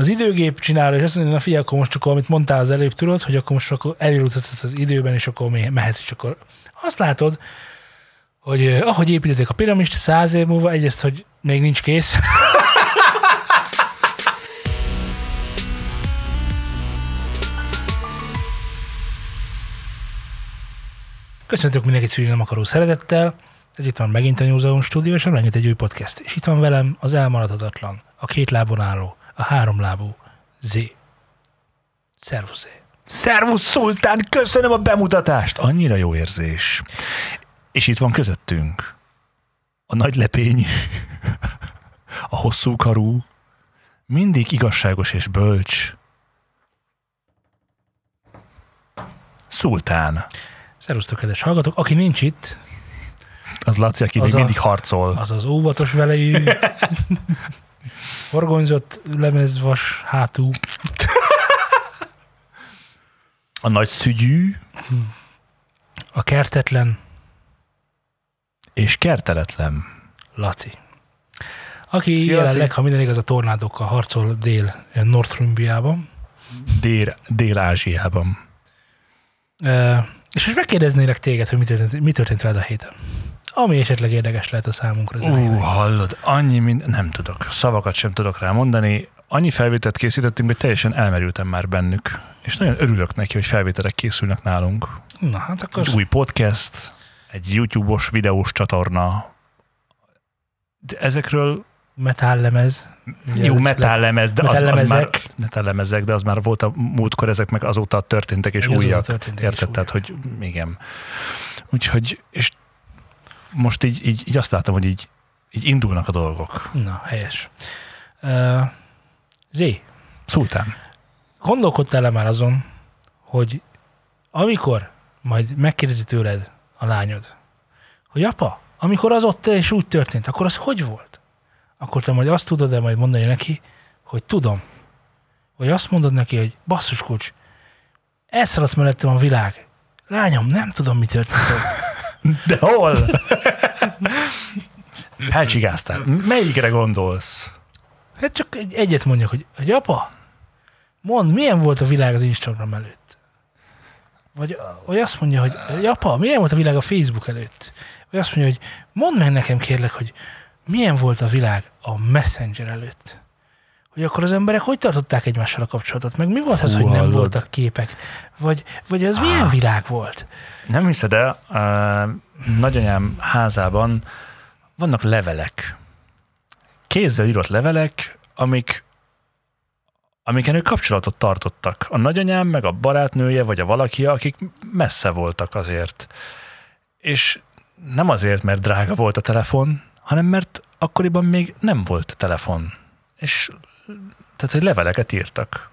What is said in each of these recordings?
az időgép csinálja, és azt mondja, na figyelj, akkor most akkor, amit mondtál az előbb, tudod, hogy akkor most akkor eljutatsz az időben, és akkor mehetsz, és akkor azt látod, hogy eh, ahogy építették a piramist, száz év múlva egyrészt, hogy még nincs kész, Köszöntök mindenkit szülni nem akaró szeretettel. Ez itt van megint a New Zealand Studio, és renget egy új podcast. És itt van velem az elmaradhatatlan, a két lábon álló, a három lábú Z. Szervusz Z. Szervusz Szultán, köszönöm a bemutatást! Annyira jó érzés. És itt van közöttünk a nagy lepény, a hosszú karú, mindig igazságos és bölcs, Szultán. Szervusztok, kedves hallgatók. Aki nincs itt, Az Laci, aki Az még a- mindig harcol. az az óvatos velejű, forgonyzott lemezvas hátú, A nagy szügyű a kertetlen és kerteletlen. Laci. Aki Szia, jelenleg, Laci. ha minden igaz, a tornádókkal harcol dél Northumbriában. Dél, Dél-Ázsiában. Uh, és most megkérdeznélek téged, hogy mi történt, mi történt veled a héten. Ami esetleg érdekes lehet a számunkra. Ú, héten. hallod, annyi mind... Nem tudok, szavakat sem tudok rá mondani. Annyi felvételt készítettünk, hogy teljesen elmerültem már bennük. És nagyon örülök neki, hogy felvételek készülnek nálunk. Na, hát akkor Egy új podcast, egy YouTube-os videós csatorna. De ezekről metállemez. Jó ez metállemez, de az, az már metállemezek. de az már volt a múltkor, ezek meg azóta történtek és azóta újak. történtek és Érted? Tehát, hogy igen. Úgyhogy, és most így, így, így azt látom, hogy így, így indulnak a dolgok. Na, helyes. Uh, Zé, Szultán. gondolkodtál-e már azon, hogy amikor majd megkérdezi tőled a lányod, hogy apa, amikor az ott és úgy történt, akkor az hogy volt? Akkor te majd azt tudod-e majd mondani neki, hogy tudom. Vagy azt mondod neki, hogy basszus kulcs, elszaladt mellettem a világ. Lányom, nem tudom, mi történt ott. De hol? Elcsigáztál. Melyikre gondolsz? Hát csak egy, egyet mondjak, hogy, hogy apa, mondd, milyen volt a világ az Instagram előtt? Vagy, vagy azt mondja, hogy, hogy apa, milyen volt a világ a Facebook előtt? Vagy azt mondja, hogy mondd meg nekem kérlek, hogy milyen volt a világ a Messenger előtt? Hogy akkor az emberek hogy tartották egymással a kapcsolatot? Meg mi volt az, Hú, hogy nem hallod. voltak képek? Vagy, vagy az milyen Ah. világ volt? Nem hiszed el, uh, nagyanyám házában vannak levelek. Kézzel írott levelek, amik amiken ők kapcsolatot tartottak. A nagyanyám, meg a barátnője, vagy a valaki, akik messze voltak azért. És nem azért, mert drága volt a telefon, hanem mert akkoriban még nem volt telefon. És tehát, hogy leveleket írtak.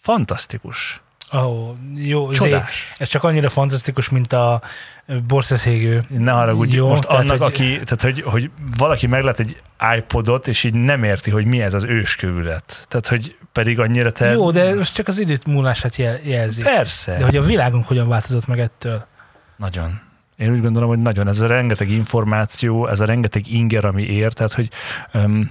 Fantasztikus. Oh, jó, Zé, Csodás. ez csak annyira fantasztikus, mint a borszeszégő. Ne haragudj, Jó, most tehát, annak, hogy- aki, tehát hogy, hogy valaki meglát egy iPodot, és így nem érti, hogy mi ez az őskövület. Tehát, hogy pedig annyira te... Jó, de most csak az időt múlását jel, jelzi. Persze. De hogy a világunk hogyan változott meg ettől? Nagyon. Én úgy gondolom, hogy nagyon. Ez a rengeteg információ, ez a rengeteg inger, ami ér, tehát, hogy um,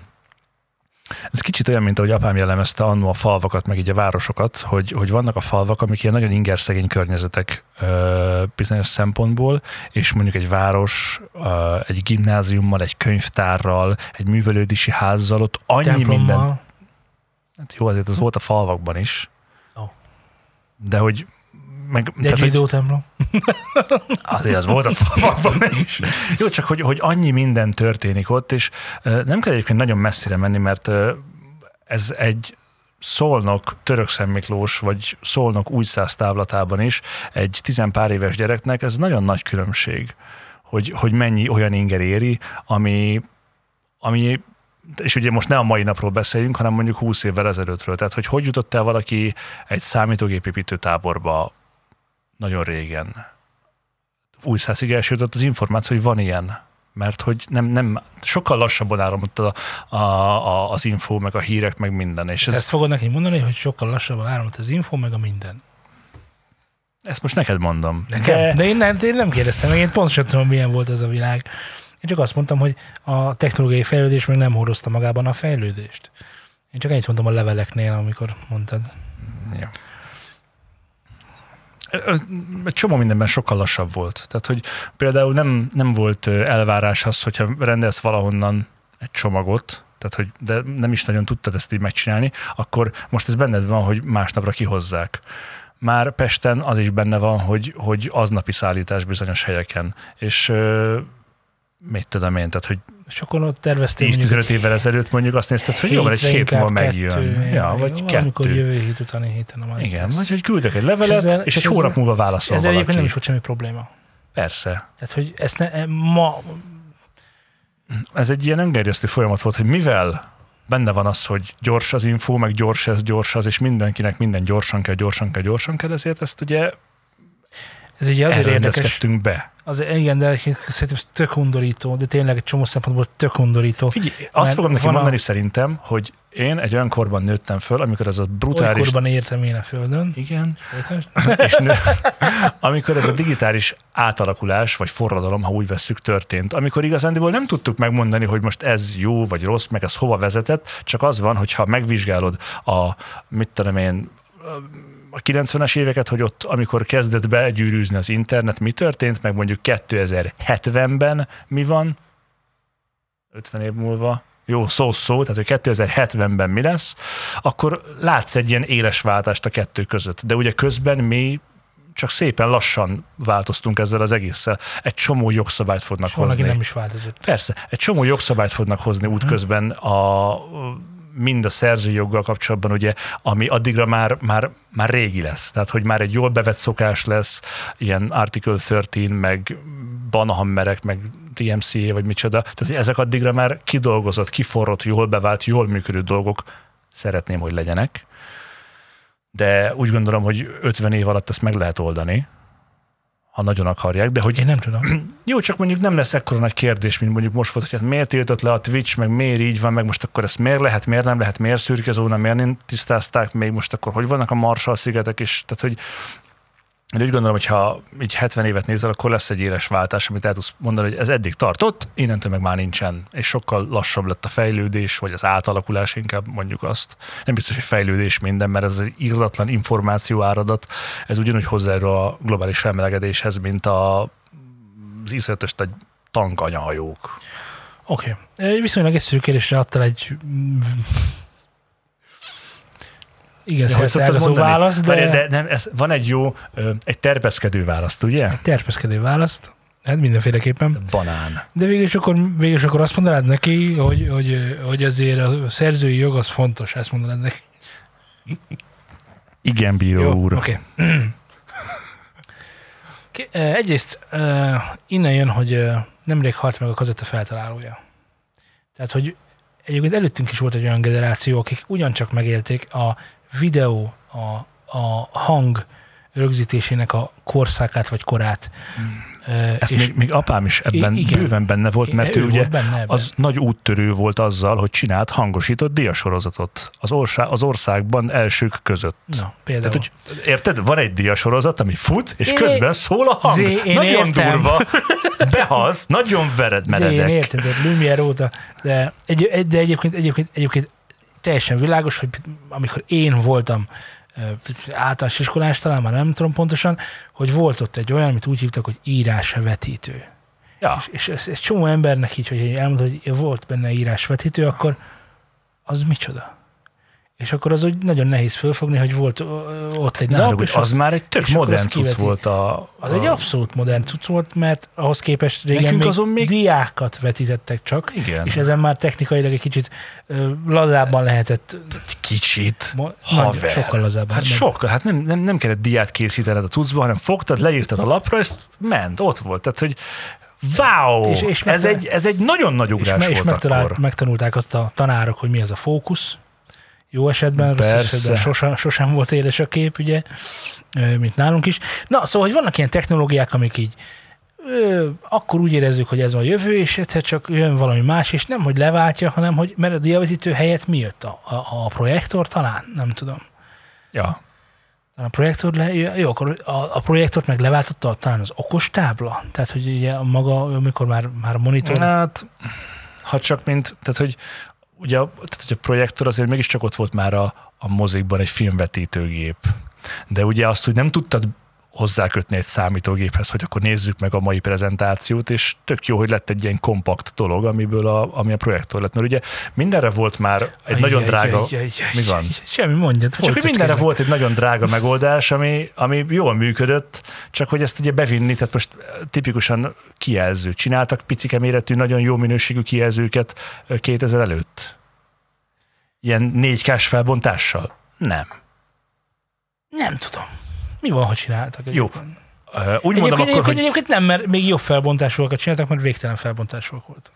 ez kicsit olyan, mint ahogy apám jellemezte annó a falvakat, meg így a városokat, hogy, hogy vannak a falvak, amik ilyen nagyon ingerszegény környezetek ö, bizonyos szempontból, és mondjuk egy város, ö, egy gimnáziummal, egy könyvtárral, egy művelődési házzal, ott annyi Templommal. minden. Hát jó, azért az volt a falvakban is. Ó. De hogy meg, De egy tehát, zsidó templom. Azért az volt a falvakban is. Jó, csak hogy, hogy annyi minden történik ott, és nem kell egyébként nagyon messzire menni, mert ez egy Szolnok, Törökszent Miklós, vagy Szolnok újszáz távlatában is egy tizenpár éves gyereknek ez nagyon nagy különbség, hogy, hogy mennyi olyan inger éri, ami, ami és ugye most ne a mai napról beszéljünk, hanem mondjuk 20 évvel ezelőttről. Tehát, hogy hogy jutott el valaki egy számítógépépítő táborba nagyon régen. Újszászig elsőtött az információ, hogy van ilyen. Mert hogy nem, nem sokkal lassabban áramlott a, a, a, az info, meg a hírek, meg minden. És Ezt ez, fogod neki mondani, hogy sokkal lassabban áramlott az info, meg a minden. ezt most neked mondom. Nekem? De, De én, nem, én nem kérdeztem meg, én pontosan tudom, milyen volt ez a világ. Én csak azt mondtam, hogy a technológiai fejlődés még nem hordozta magában a fejlődést. Én csak ennyit mondtam a leveleknél, amikor mondtad. Ja. Egy csomó mindenben sokkal lassabb volt. Tehát, hogy például nem, nem volt elvárás az, hogyha rendelsz valahonnan egy csomagot, tehát, hogy de nem is nagyon tudtad ezt így megcsinálni, akkor most ez benned van, hogy másnapra kihozzák. Már Pesten az is benne van, hogy, hogy aznapi szállítás bizonyos helyeken. És ö, mit tudom én, tehát, hogy Akkor ott terveztél mondjuk 10-15 évvel ezelőtt mondjuk azt nézted, hogy jó, egy hét múlva megjön. kettő, ja, vagy kettő. jövő hét utáni héten a Igen, lesz. vagy hogy küldök egy levelet, és, ezzel- és egy hónap ezzel- múlva válaszol Ezzel egyébként valaki. nem is volt semmi probléma. Persze. Tehát, hogy ezt ne, e, ma, Ez egy ilyen öngerjesztő folyamat volt, hogy mivel benne van az, hogy gyors az info, meg gyors ez, gyors az, és mindenkinek minden gyorsan kell, gyorsan kell, gyorsan kell, ezért ezt ugye ez ugye azért érdekes. be. Az, igen, de szerintem tök undorító, de tényleg egy csomó szempontból tök undorító. Figyelj, azt fogom neki van a- mondani szerintem, hogy én egy olyan korban nőttem föl, amikor ez a brutális... Olykoriban értem én a földön. Igen, és nő, amikor ez a digitális átalakulás, vagy forradalom, ha úgy vesszük, történt, amikor igazándiból nem tudtuk megmondani, hogy most ez jó vagy rossz, meg ez hova vezetett, csak az van, hogyha megvizsgálod a, mit tudom én, a 90-es éveket, hogy ott, amikor kezdett begyűrűzni az internet, mi történt, meg mondjuk 2070-ben mi van, 50 év múlva, jó szó-szó, tehát hogy 2070-ben mi lesz, akkor látsz egy ilyen éles váltást a kettő között. De ugye közben mi csak szépen lassan változtunk ezzel az egésszel. Egy csomó jogszabályt fognak aki hozni. nem is változott. Persze, egy csomó jogszabályt fognak hozni útközben a mind a szerzői joggal kapcsolatban, ugye, ami addigra már, már, már régi lesz. Tehát, hogy már egy jól bevett szokás lesz, ilyen Article 13, meg Banahammerek, meg DMCA, vagy micsoda. Tehát, hogy ezek addigra már kidolgozott, kiforrott, jól bevált, jól működő dolgok szeretném, hogy legyenek. De úgy gondolom, hogy 50 év alatt ezt meg lehet oldani, ha nagyon akarják, de hogy Én nem tudom. jó, csak mondjuk nem lesz ekkora nagy kérdés, mint mondjuk most volt, hogy hát miért tiltott le a Twitch, meg miért így van, meg most akkor ezt miért lehet, miért nem lehet, miért szürke zóna, miért nem tisztázták még most akkor, hogy vannak a Marshall-szigetek, és tehát, hogy én úgy gondolom, hogy ha így 70 évet nézel, akkor lesz egy éles váltás, amit el tudsz mondani, hogy ez eddig tartott, innentől meg már nincsen, és sokkal lassabb lett a fejlődés, vagy az átalakulás, inkább mondjuk azt. Nem biztos, hogy fejlődés minden, mert ez egy irdatlan információ áradat, ez ugyanúgy hozzájárul a globális felmelegedéshez, mint a, az iszletes egy tankanyahajók. Oké. Okay. Viszonylag egyszerű kérdésre adtál egy igen, De hogy ja, szoktad mondani? válasz, de, Várj, de nem, ez, van egy jó, egy terpeszkedő választ, ugye? terpeszkedő választ. Hát mindenféleképpen. Banán. De végül is akkor, végül is akkor azt mondanád neki, hogy, hogy, hogy azért a szerzői jog az fontos, ezt mondanád neki. Igen, bíró Jó, úr. Oké. Okay. Egyrészt innen jön, hogy nemrég halt meg a kazetta feltalálója. Tehát, hogy egyébként előttünk is volt egy olyan generáció, akik ugyancsak megélték a videó, a, a hang rögzítésének a korszakát vagy korát. Eh, Ez még, még apám is ebben igen. bőven benne volt, mert ő, ő ugye benne ebben. az nagy úttörő volt azzal, hogy csinált hangosított diasorozatot az, orsá, az országban elsők között. Na, például. Tehát, hogy érted, van egy diasorozat, ami fut, és Én- közben szól a hang. Zé, én nagyon értem. durva. Behalsz, nagyon vered Én meredek. értem, tehát Lumière óta, de, egy, egy- de egyébként, egyébként, egyébként teljesen világos, hogy amikor én voltam általános iskolás, talán már nem tudom pontosan, hogy volt ott egy olyan, amit úgy hívtak, hogy írásvetítő. Ja. És, és ez, ez csomó embernek így, hogy elmondta, hogy volt benne írásvetítő, akkor az micsoda? És akkor az úgy nagyon nehéz fölfogni, hogy volt ott egy Ne nap, és az azt- már egy tök és modern cucc volt a... az a, egy abszolút modern cucc volt, mert ahhoz képest régen Nekünk még, azon még- diákat vetítettek csak, Igen. és ezen már technikailag egy kicsit lazábban lehetett, Kicsit. mo- Haver. sokkal lazábban. Hát meg- sokkal, hát nem, nem, nem kellett diát készítened a tucba, hanem fogtad, leírtad a lapra, és ment, ott volt. Tehát, hogy wow, És- és ez, megtal- egy, ez egy nagyon nagy és, ugrás és volt megtalált, akkor. megtanulták azt a tanárok, hogy mi az a fókusz. Jó esetben, rossz Persze. esetben sosem, sosem volt éles a kép, ugye, mint nálunk is. Na, szóval, hogy vannak ilyen technológiák, amik így ö, akkor úgy érezzük, hogy ez a jövő, és egyszer csak jön valami más, és nem, hogy leváltja, hanem, hogy mert a diavetítő helyett mi jött? A, a, a projektor talán? Nem tudom. Ja. A projektor, le, jó, akkor a, a projektort meg leváltotta talán az okostábla? Tehát, hogy ugye a maga, amikor már, már monitor... Hát, ha csak mint, tehát hogy ugye tehát, hogy a projektor azért mégiscsak ott volt már a, a mozikban egy filmvetítőgép. De ugye azt úgy nem tudtad hozzákötni egy számítógéphez, hogy akkor nézzük meg a mai prezentációt, és tök jó, hogy lett egy ilyen kompakt dolog, amiből a, ami a projektor lett. Mert ugye mindenre volt már egy Aj, nagyon drága... aj, aj, aj, Mi van? Semmi, mondjad. Csak hogy mindenre kérlek. volt egy nagyon drága megoldás, ami, ami jól működött, csak hogy ezt ugye bevinni, tehát most tipikusan kijelző. Csináltak picike méretű, nagyon jó minőségű kijelzőket ö, 2000 előtt. Ilyen 4K-s felbontással? Nem. Nem tudom. Mi van, ha csináltak? Jó. Ö, Úgy mondom Egyébként, akkor, hogy egyébként nem, mert még jobb felbontásúakat csináltak, mert végtelen felbontásúak voltak.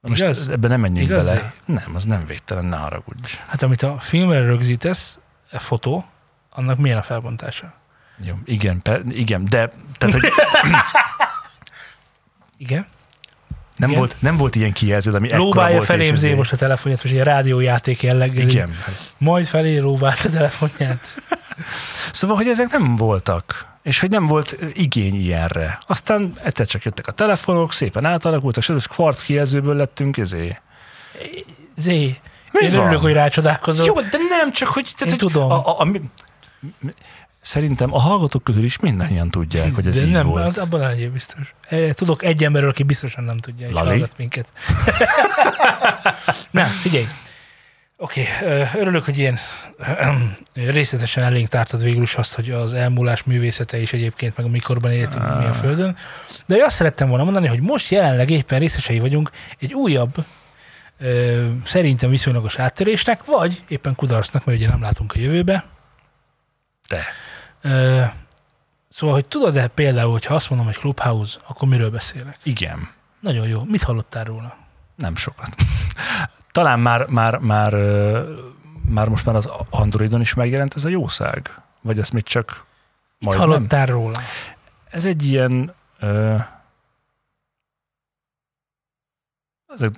Na most Igaz? ebben nem menjünk Igaz? bele. Nem, az nem védtelen, ne haragudj. Hát amit a filmre rögzítesz, a fotó, annak milyen a felbontása? Jó, igen, per, igen, de tehát, hogy Igen. nem, Igen. volt, nem volt ilyen kijelző, ami Lóbálja felém most a telefonját, most egy rádiójáték jelleggel. Igen. Majd felé lóbált a telefonját. Szóval, hogy ezek nem voltak, és hogy nem volt igény ilyenre. Aztán egyszer csak jöttek a telefonok, szépen átalakultak, és kvarc kijelzőből lettünk, ezé. Zé, Mi én van? örülök, hogy rácsodálkozol. Jó, de nem csak, hogy... Tehát, Én hogy tudom. A, a, a, mi- szerintem a hallgatók közül is mindannyian tudják, hogy ez de így nem, volt. az abban legyél biztos. Eh, Tudok egy emberről, aki biztosan nem tudja, és Lali? hallgat minket. nem, figyelj. Oké, okay, örülök, hogy ilyen részletesen elénk tártad végül is azt, hogy az elmúlás művészete is egyébként, meg a mikorban éltünk mi a Földön. De azt szerettem volna mondani, hogy most jelenleg éppen részesei vagyunk egy újabb, szerintem viszonylagos áttörésnek, vagy éppen kudarcnak, mert ugye nem látunk a jövőbe. De. Szóval, hogy tudod-e például, hogyha azt mondom, hogy Clubhouse, akkor miről beszélek? Igen. Nagyon jó. Mit hallottál róla? Nem sokat. Talán már, már, már, már most már az Androidon is megjelent ez a jószág? Vagy ezt még csak majd nem? hallottál róla? Ez egy ilyen... Ö,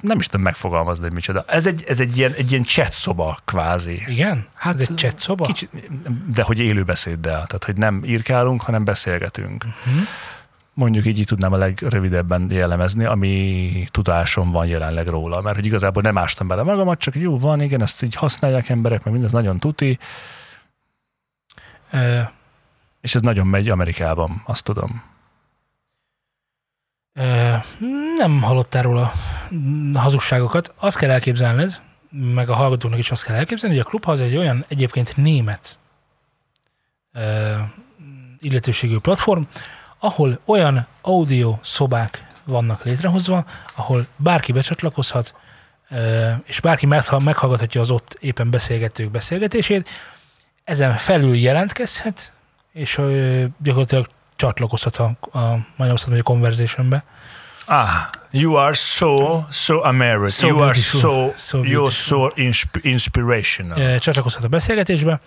nem is tudom megfogalmazni, hogy micsoda. Ez egy, ez egy ilyen, egy ilyen chat szoba kvázi. Igen? Hát, Ez egy chat szoba? Kicsit, de hogy élőbeszéddel. Tehát, hogy nem írkálunk, hanem beszélgetünk. Uh-huh. Mondjuk így, így tudnám a legrövidebben jellemezni, ami tudásom van jelenleg róla, mert hogy igazából nem ástam bele magamat, csak jó van, igen, ezt így használják emberek, meg mindez nagyon tuti, Ö, és ez nagyon megy Amerikában, azt tudom. ö, nem hallottál róla hazugságokat. Azt kell elképzelned, meg a hallgatóknak is azt kell elképzelni, hogy a Clubhouse egy olyan egyébként német ö, illetőségű platform, ahol olyan audio szobák vannak létrehozva, ahol bárki becsatlakozhat, és bárki megha- meghallgathatja az ott éppen beszélgetők beszélgetését, ezen felül jelentkezhet, és gyakorlatilag csatlakozhat a, a mondom, hogy a conversationbe. Ah, you are so, so American. So you are so, So you're so insp- inspirational. Csatlakozhat a beszélgetésbe,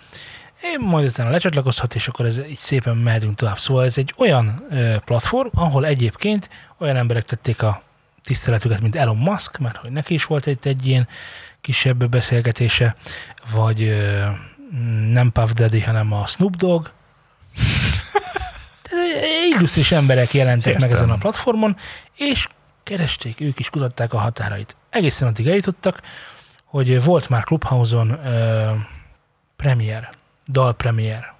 én majd utána lecsatlakozhat, és akkor ez így szépen mehetünk tovább. Szóval ez egy olyan ö, platform, ahol egyébként olyan emberek tették a tiszteletüket, mint Elon Musk, mert hogy neki is volt egy, egy ilyen kisebb beszélgetése, vagy ö, nem Puff Daddy, hanem a Snoop Dogg. Illusztris emberek jelentek meg Értem. ezen a platformon, és keresték, ők is kutatták a határait. Egészen addig eljutottak, hogy volt már Clubhouse-on ö, premier, dalpremier,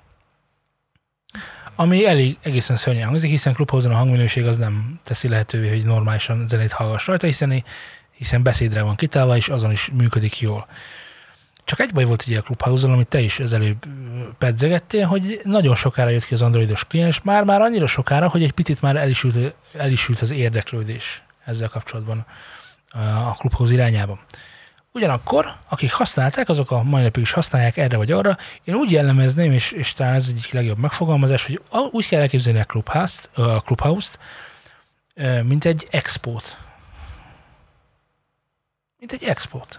ami elég egészen szörnyen hangzik, hiszen Clubhouse-on a hangminőség az nem teszi lehetővé, hogy normálisan zenét hallgass rajta, hiszen, hiszen beszédre van kitálva, és azon is működik jól. Csak egy baj volt ugye a Clubhouse-on, amit te is az előbb pedzegettél, hogy nagyon sokára jött ki az androidos kliens, már-már annyira sokára, hogy egy picit már elisült, elisült az érdeklődés ezzel kapcsolatban a Clubhouse irányában. Ugyanakkor, akik használták, azok a mai napig is használják erre vagy arra. Én úgy jellemezném, és, és talán ez egyik legjobb megfogalmazás, hogy úgy kell elképzelni a Clubhouse-t, a Clubhouse-t ö, mint egy expót. Mint egy expót.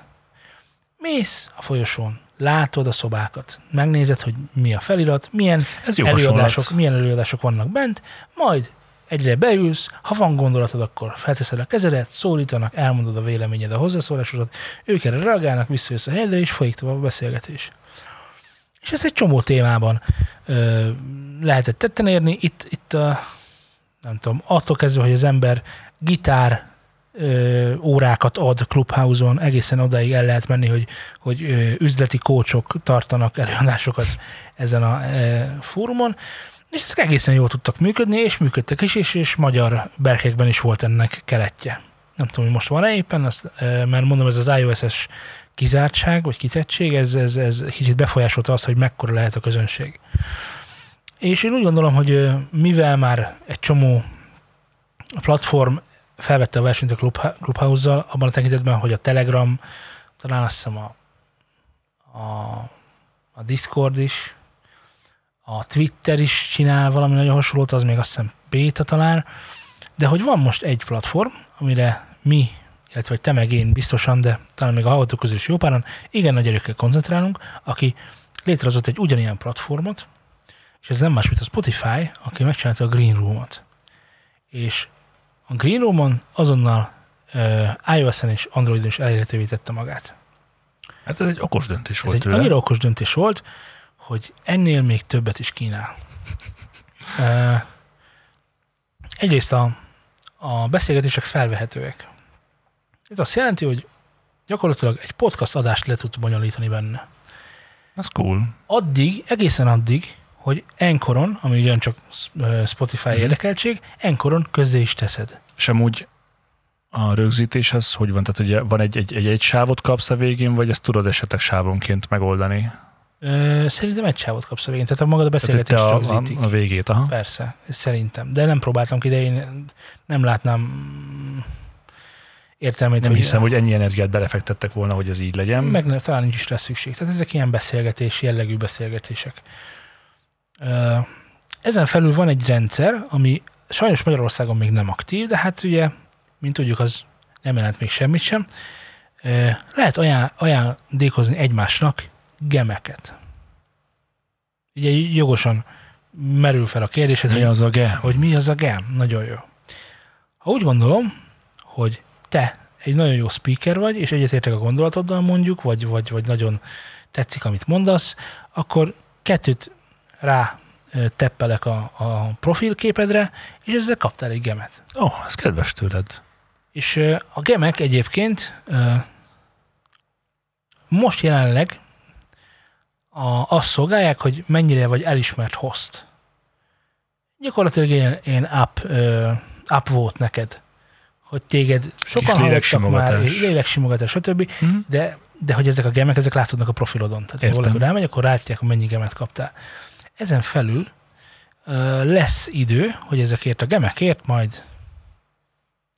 Mész a folyosón, látod a szobákat, megnézed, hogy mi a felirat, milyen Ez előadások, hasonlat. milyen előadások vannak bent, majd egyre beülsz, ha van gondolatod, akkor felteszed a kezedet, szólítanak, elmondod a véleményed, a hozzászólásodat, ők erre reagálnak, visszajössz a helyedre, és folyik tovább a beszélgetés. És ez egy csomó témában ö, lehetett tetten érni. Itt, itt a, nem tudom, attól kezdve, hogy az ember gitár ö, órákat ad Clubhouse-on, egészen odáig el lehet menni, hogy, hogy ö, üzleti kócsok tartanak előadásokat ezen a ö, fórumon, és ezek egészen jól tudtak működni, és működtek is, és, és magyar berkekben is volt ennek keletje. Nem tudom, hogy most van-e éppen, azt, mert mondom, ez az iOS-es kizártság, vagy kitettség, ez, ez, ez kicsit befolyásolta azt, hogy mekkora lehet a közönség. És én úgy gondolom, hogy mivel már egy csomó platform felvette a versenyt a Club- Clubhouse-zal, abban a tekintetben, hogy a Telegram, talán azt hiszem a, a, a Discord is, a Twitter is csinál valami nagyon hasonlót, az még azt hiszem beta talán, de hogy van most egy platform, amire mi, illetve vagy te meg én biztosan, de talán még a hallgatók közül is jó páran, igen nagy erőkkel koncentrálunk, aki létrehozott egy ugyanilyen platformot, és ez nem más, mint a Spotify, aki megcsinálta a Green Room-ot. És a Green Room-on azonnal uh, iOS-en és Androidon is elérhetővé tette magát. Hát ez egy okos döntés Ez volt egy tőle. annyira okos döntés volt, hogy ennél még többet is kínál. Egyrészt a, a beszélgetések felvehetőek. Ez azt jelenti, hogy gyakorlatilag egy podcast adást le tudsz bonyolítani benne. Ez cool. Addig, egészen addig, hogy Enkoron, ami ugyancsak Spotify Mhm. érdekeltség, Enkoron közzé is teszed. És amúgy a rögzítéshez hogy van? Tehát ugye van egy, egy, egy, egy sávot kapsz a végén, vagy ezt tudod esetleg sávonként megoldani? Ö, szerintem egy sávot kapsz a végén, tehát a magad a beszélgetést a, a, rögzítik. a végét, aha. Persze, szerintem. De nem próbáltam ki, de én nem látnám értelmét, Nem hogy hiszem, hogy ennyi energiát belefektettek volna, hogy ez így legyen. meg ne, talán nincs is rá szükség. Tehát ezek ilyen beszélgetés, jellegű beszélgetések. Ö, Ezen felül van egy rendszer, ami sajnos Magyarországon még nem aktív, de hát ugye, mint tudjuk, az nem jelent még semmit sem. Lehet ajánl- ajándékozni egymásnak gemeket. Ugye jogosan merül fel a kérdés, Mi hogy, az a ge? hogy mi az a gem. Nagyon jó. Ha úgy gondolom, hogy te egy nagyon jó speaker vagy, és egyetértek a gondolatoddal mondjuk, vagy, vagy, vagy nagyon tetszik, amit mondasz, akkor kettőt rá teppelek a, a profilképedre, és ezzel kaptál egy gemet. Ó, oh, ez kedves tőled. És a gemek egyébként most jelenleg a, azt szolgálják, hogy mennyire vagy elismert host. Gyakorlatilag ilyen, ilyen app, ö, app volt neked, hogy téged sokan hallottak már, léleksimogatás. stb. Hm? De, de hogy ezek a gemek, ezek látszódnak a profilodon. Tehát ha Értem. valaki rámegy, akkor látják, hogy mennyi gemet kaptál. Ezen felül ö, lesz idő, hogy ezekért a gemekért majd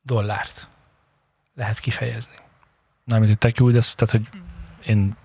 dollárt lehet kifejezni. Nem, hogy te küldesz, tehát hogy én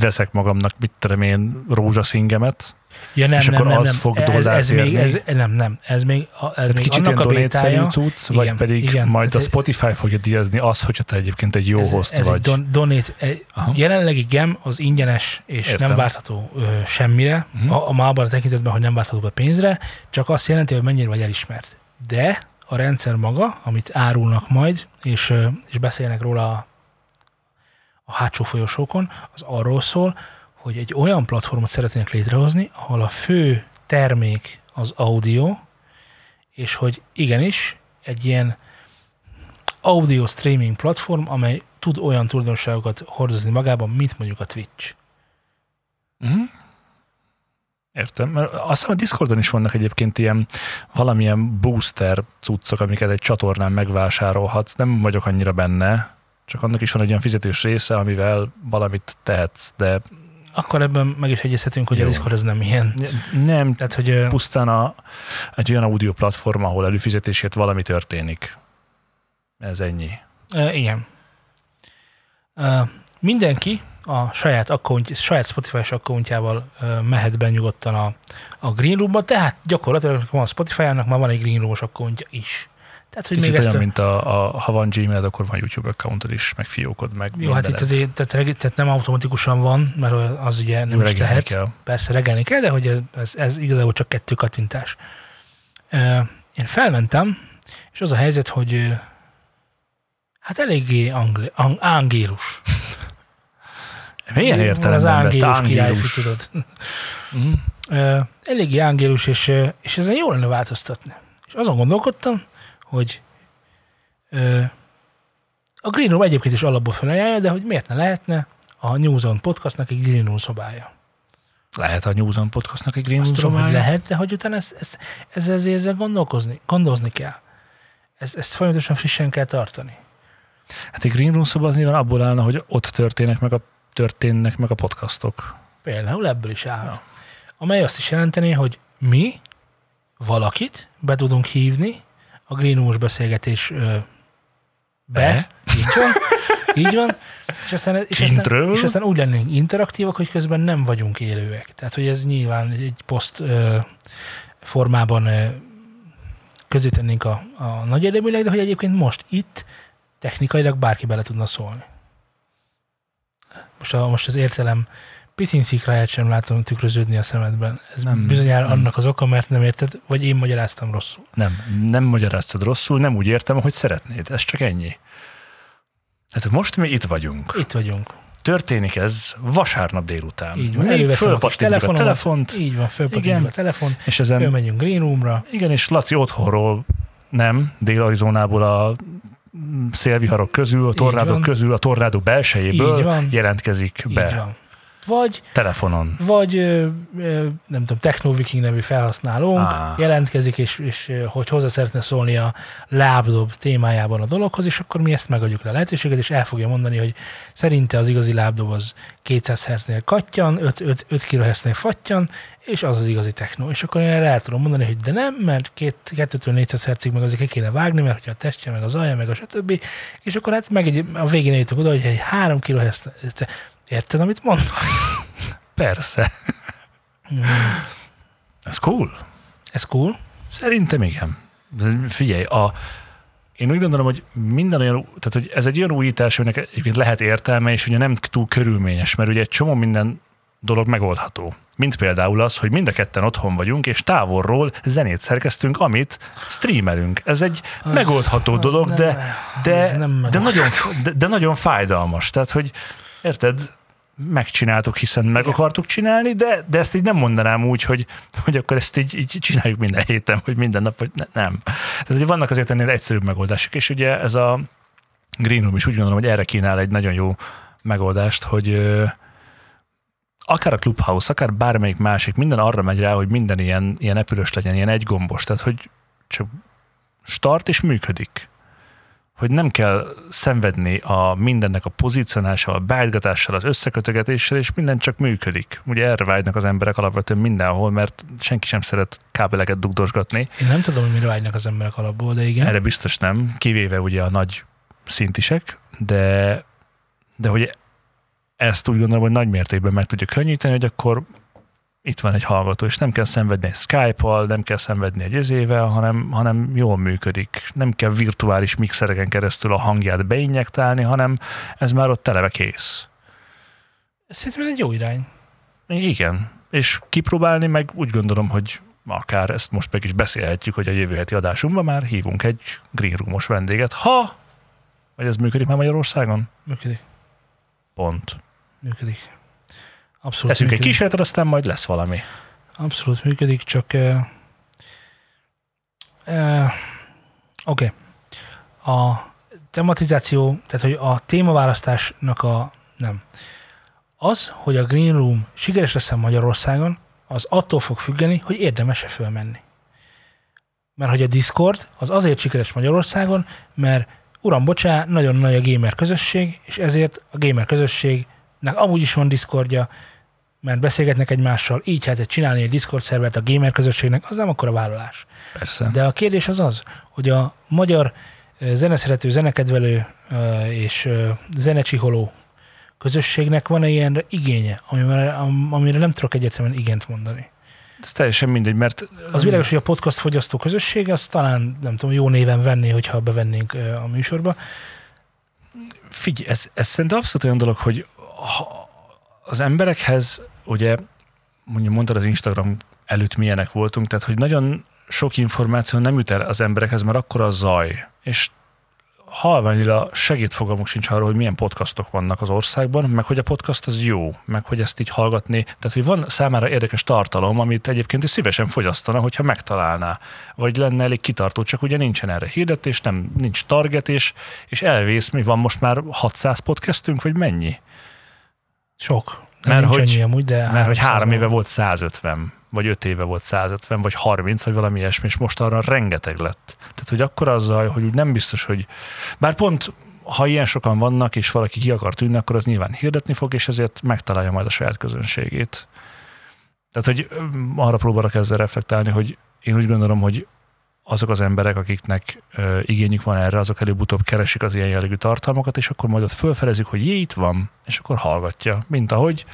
veszek magamnak, mit tudom én, rózsaszingemet, Ja, nem, És nem, akkor nem, az nem. fog ez, ez még, ez, nem, nem, ez még, a- ez még kicsit annak a bétája, cucc, vagy Igen, pedig igen. majd a Ez egy- Spotify fogja díjazni azt, hogyha te egyébként egy jó ez, host ez vagy. egy don, donate, egy, Aha. jelenlegi gem az ingyenes, és Értem. nem váltható ö, semmire, Mhm. a, a mában a tekintetben, hogy nem váltható be pénzre, csak azt jelenti, hogy mennyire vagy elismert. De a rendszer maga, amit árulnak majd, és, és beszélnek róla a, hátsó folyosókon, az arról szól, hogy egy olyan platformot szeretnének létrehozni, ahol a fő termék az audio, és hogy igenis egy ilyen audio streaming platform, amely tud olyan tulajdonságokat hordozni magában, mint mondjuk a Twitch. Uh-huh. Értem, mert azt hiszem a Discordon is vannak egyébként ilyen valamilyen booster cuccok, amiket egy csatornán megvásárolhatsz. Nem vagyok annyira benne, csak annak is van egy olyan fizetős része, amivel valamit tehetsz, de Akkor ebben meg is egyezhetünk, hogy Jó. a Discord ez nem ilyen. nem, Tehát, hogy pusztán a, egy olyan audio platform, ahol előfizetésért valami történik. Ez ennyi. ö, igen. Ö, mindenki a saját, account, saját Spotify-s accountjával ö, mehet be nyugodtan a, a Green Room-ba, tehát gyakorlatilag van Spotify-nak, már van egy Green Room-os accountja is. Tehát, hogy Kicsit még olyan, a, mint a, a, ha van Gmail, akkor van YouTube accountod is, meg fiókod, meg Jó, hát itt azért, tehát, reg- tehát nem automatikusan van, mert az ugye nem Jó, is lehet. kell. Persze regelni kell, de hogy ez, ez, ez igazából csak kettő kattintás. Én felmentem, és az a helyzet, hogy hát eléggé angli, ang, angélus. Milyen értelemben Az angélus angélus? tudod. Mhm. Ö, Eléggé angélus, és, és ezen jó lenne változtatni. És azon gondolkodtam, hogy ö, A Green Room egyébként is alapból felajánlja, de hogy miért ne lehetne a New Zone podcastnak egy Green Room szobája. Lehet a New Zone podcastnak egy Green Room tudom, hogy szobája? lehet, de hogy utána ezt, ezt, ezzel, ezzel, ezzel gondolkozni, gondozni kell. Ezt, ezt folyamatosan frissen kell tartani. Hát egy Green Room szoba az nyilván abból állna, hogy ott történnek meg a, történnek meg a podcastok. Például ebből is állhat. Ja. Amely azt is jelenteni, hogy mi valakit be tudunk hívni a Green Room-os beszélgetés ö, be, Be. így van, így van, és aztán, és, aztán, és aztán úgy lennénk interaktívak, hogy közben nem vagyunk élőek. Tehát, hogy ez nyilván egy poszt ö, formában ö, közé tennénk a, a nagy érdeműleg, de hogy egyébként most itt technikailag bárki bele tudna szólni. Most, a, most az értelem picin szikráját sem látom tükröződni a szemedben. Ez nem, bizonyára nem. annak az oka, mert nem érted, vagy én magyaráztam rosszul. Nem, nem magyaráztad rosszul, nem úgy értem, hogy szeretnéd. Ez csak ennyi. Tehát most mi itt vagyunk. Itt vagyunk. Történik ez vasárnap délután. Így van. Előveszem a fölpattintjuk a telefont, Így van, fölpattintjuk Igen. a telefon, és ezen fölmegyünk Green Roomra. Igen, és Laci otthonról nem, Dél-Arizonából a szélviharok közül, a tornádok közül, a tornádó Így belsejéből jelentkezik Így be van. Vagy, telefonon. vagy nem tudom, Technoviking nevű felhasználónk Á. jelentkezik, és, és hogy hozzá szeretne szólni a lábdob témájában a dologhoz, és akkor mi ezt megadjuk le a lehetőséget, és el fogja mondani, hogy szerinte az igazi lábdob az 200 Hz-nél kattyan, 5, 5, 5 kHz-nél fattyan, és az az igazi techno. És akkor én erre el tudom mondani, hogy de nem, mert 2-től 400 Hz-ig meg azért ki kéne vágni, mert hogyha a testje, meg az alja, meg a stb. És akkor hát meg egy, a végén eljutunk oda, hogy egy 3 kHz, érted, amit mondok? Persze. Hmm. Ez cool. Ez cool. Szerintem igen. Figyelj, a, én úgy gondolom, hogy minden olyan, tehát hogy ez egy olyan újítás, aminek egyébként lehet értelme, és ugye nem túl körülményes, mert ugye egy csomó minden dolog megoldható. Mint például az, hogy mind a ketten otthon vagyunk, és távolról zenét szerkeztünk, amit streamelünk. Ez egy Az- megoldható az dolog, nem- de, de, nem de, nagyon, de, de nagyon fájdalmas. Tehát, hogy érted, megcsináltuk, hiszen meg akartuk csinálni, de, de ezt így nem mondanám úgy, hogy, hogy akkor ezt így, így csináljuk minden héten, hogy minden nap, hogy ne, nem. Tehát vannak azért ennél egyszerűbb megoldások, és ugye ez a Green Room is úgy gondolom, hogy erre kínál egy nagyon jó megoldást, hogy akár a Clubhouse, akár bármelyik másik, minden arra megy rá, hogy minden ilyen, ilyen epülös legyen, ilyen egygombos, tehát hogy csak start és működik. Hogy nem kell szenvedni a mindennek a pozícionással, a beállgatással, az összekötögetéssel, és minden csak működik. Ugye erre vágynak az emberek alapvetően mindenhol, mert senki sem szeret kábeleket dugdosgatni. Én nem tudom, hogy mire vágynak az emberek alapból, de igen. Erre biztos nem, kivéve ugye a nagy szintisek, de, de hogy ezt úgy gondolom, hogy nagy mértékben meg tudja könnyíteni, hogy akkor itt van egy hallgató, és nem kell szenvedni egy Skype-val, nem kell szenvedni egy ezével, hanem, hanem jól működik. Nem kell virtuális mixereken keresztül a hangját beinjektálni, hanem ez már ott televe kész. Szerintem ez egy jó irány. Igen. És kipróbálni meg úgy gondolom, hogy akár ezt most meg is beszélhetjük, hogy a jövő heti adásunkban már hívunk egy Green Roomos vendéget, ha, vagy ez működik már Magyarországon? Működik. Pont. Működik. Abszolút Teszünk egy működik. kísérletet, aztán majd lesz valami. Abszolút működik, csak uh, uh, oké. Okay. A tematizáció, tehát hogy a témaválasztásnak a nem. Az, hogy a Green Room sikeres lesz Magyarországon, az attól fog függeni, hogy érdemes-e fölmenni. Mert hogy a Discord az azért sikeres Magyarországon, mert uram, bocsá, nagyon nagy a gamer közösség, és ezért a gamer közösségnek amúgy is van Discordja, mert beszélgetnek egymással, így hát csinálni egy Discord szervert a gamer közösségnek, az nem akkora vállalás. Persze. De a kérdés az az, hogy a magyar zeneszerető, zenekedvelő és zenecsiholó közösségnek van-e ilyen igénye, amire, am- amire nem tudok egyértelműen igent mondani. ez teljesen mindegy, mert Az világos, hogy a podcast fogyasztó közösség, az talán, nem tudom, jó néven venné, hogyha bevennénk a műsorba. figyelj, ez, ez szerintem abszolút olyan dolog, hogy ha az emberekhez, ugye, mondjuk mondtad az Instagram előtt milyenek voltunk, tehát hogy nagyon sok információ nem jut el az emberekhez, mert akkor a zaj. És halványra segítfogalmuk sincs arról, hogy milyen podcastok vannak az országban, meg hogy a podcast az jó, meg hogy ezt így hallgatni. Tehát, hogy van számára érdekes tartalom, amit egyébként is szívesen fogyasztana, hogyha megtalálná. Vagy lenne elég kitartó, csak ugye nincsen erre hirdetés, nem, nincs target, és, és elvész, mi van most már 600 podcastünk, vagy mennyi? Sok. Mert Mert hogy- hogy, amúgy, de Mert hogy 300 három éve volt 150, vagy öt éve volt 150, vagy 30, vagy valami ilyesmi, és most arra rengeteg lett. Tehát, hogy akkor azzal, hogy úgy nem biztos, hogy... Bár pont, ha ilyen sokan vannak, és valaki ki akar tűnni, akkor az nyilván hirdetni fog, és ezért megtalálja majd a saját közönségét. Tehát, hogy arra próbálok ezzel reflektálni, hogy én úgy gondolom, hogy azok az emberek, akiknek ö, igényük van erre, azok előbb-utóbb keresik az ilyen jellegű tartalmakat, és akkor majd ott fölfedezik, hogy jé, itt van, és akkor hallgatja, mint ahogy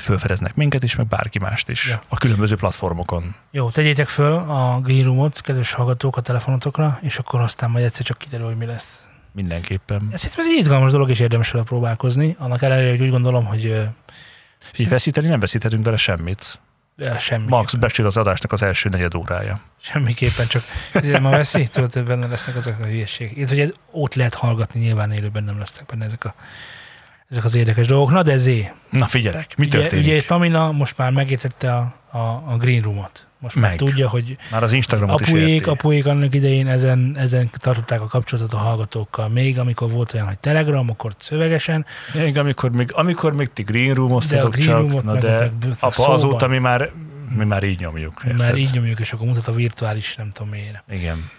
fölfedeznek minket is, meg bárki mást is Ja. a különböző platformokon. Jó, tegyétek föl a Green Roomot, kedves hallgatók, a telefonotokra, és akkor aztán majd egyszer csak kiderül, hogy mi lesz. Mindenképpen. Ez, ez egy izgalmas dolog, és érdemes vele próbálkozni. Annak ellenére, hogy úgy gondolom, hogy Így veszíteni nem veszíthetünk vele semmit. Semmi. Max becsül az adásnak az első negyed órája. Semmiképpen csak ugye, ma veszi, tudod, benne lesznek azok a hülyességek. Itt, hogy ott lehet hallgatni, nyilván élőben nem lesznek benne ezek, a, ezek az érdekes dolgok. Na de zé, Na figyelek, mi ugye, történik? ugye Tamina most már megértette a, a, a Green Roomot. Most már Meg. tudja, hogy Már az Instagramot is apuék, érti. apuék annak idején ezen, ezen tartották a kapcsolatot a hallgatókkal. Még amikor volt olyan, hogy Telegram, akkor szövegesen, Még amikor még, amikor még ti Green Room-oztatok Green csak, na meg- de meg- meg apa, szóban. azóta mi már, mi már így nyomjuk. Érted? már így nyomjuk, és akkor mutat a virtuális, nem tudom miért. Igen.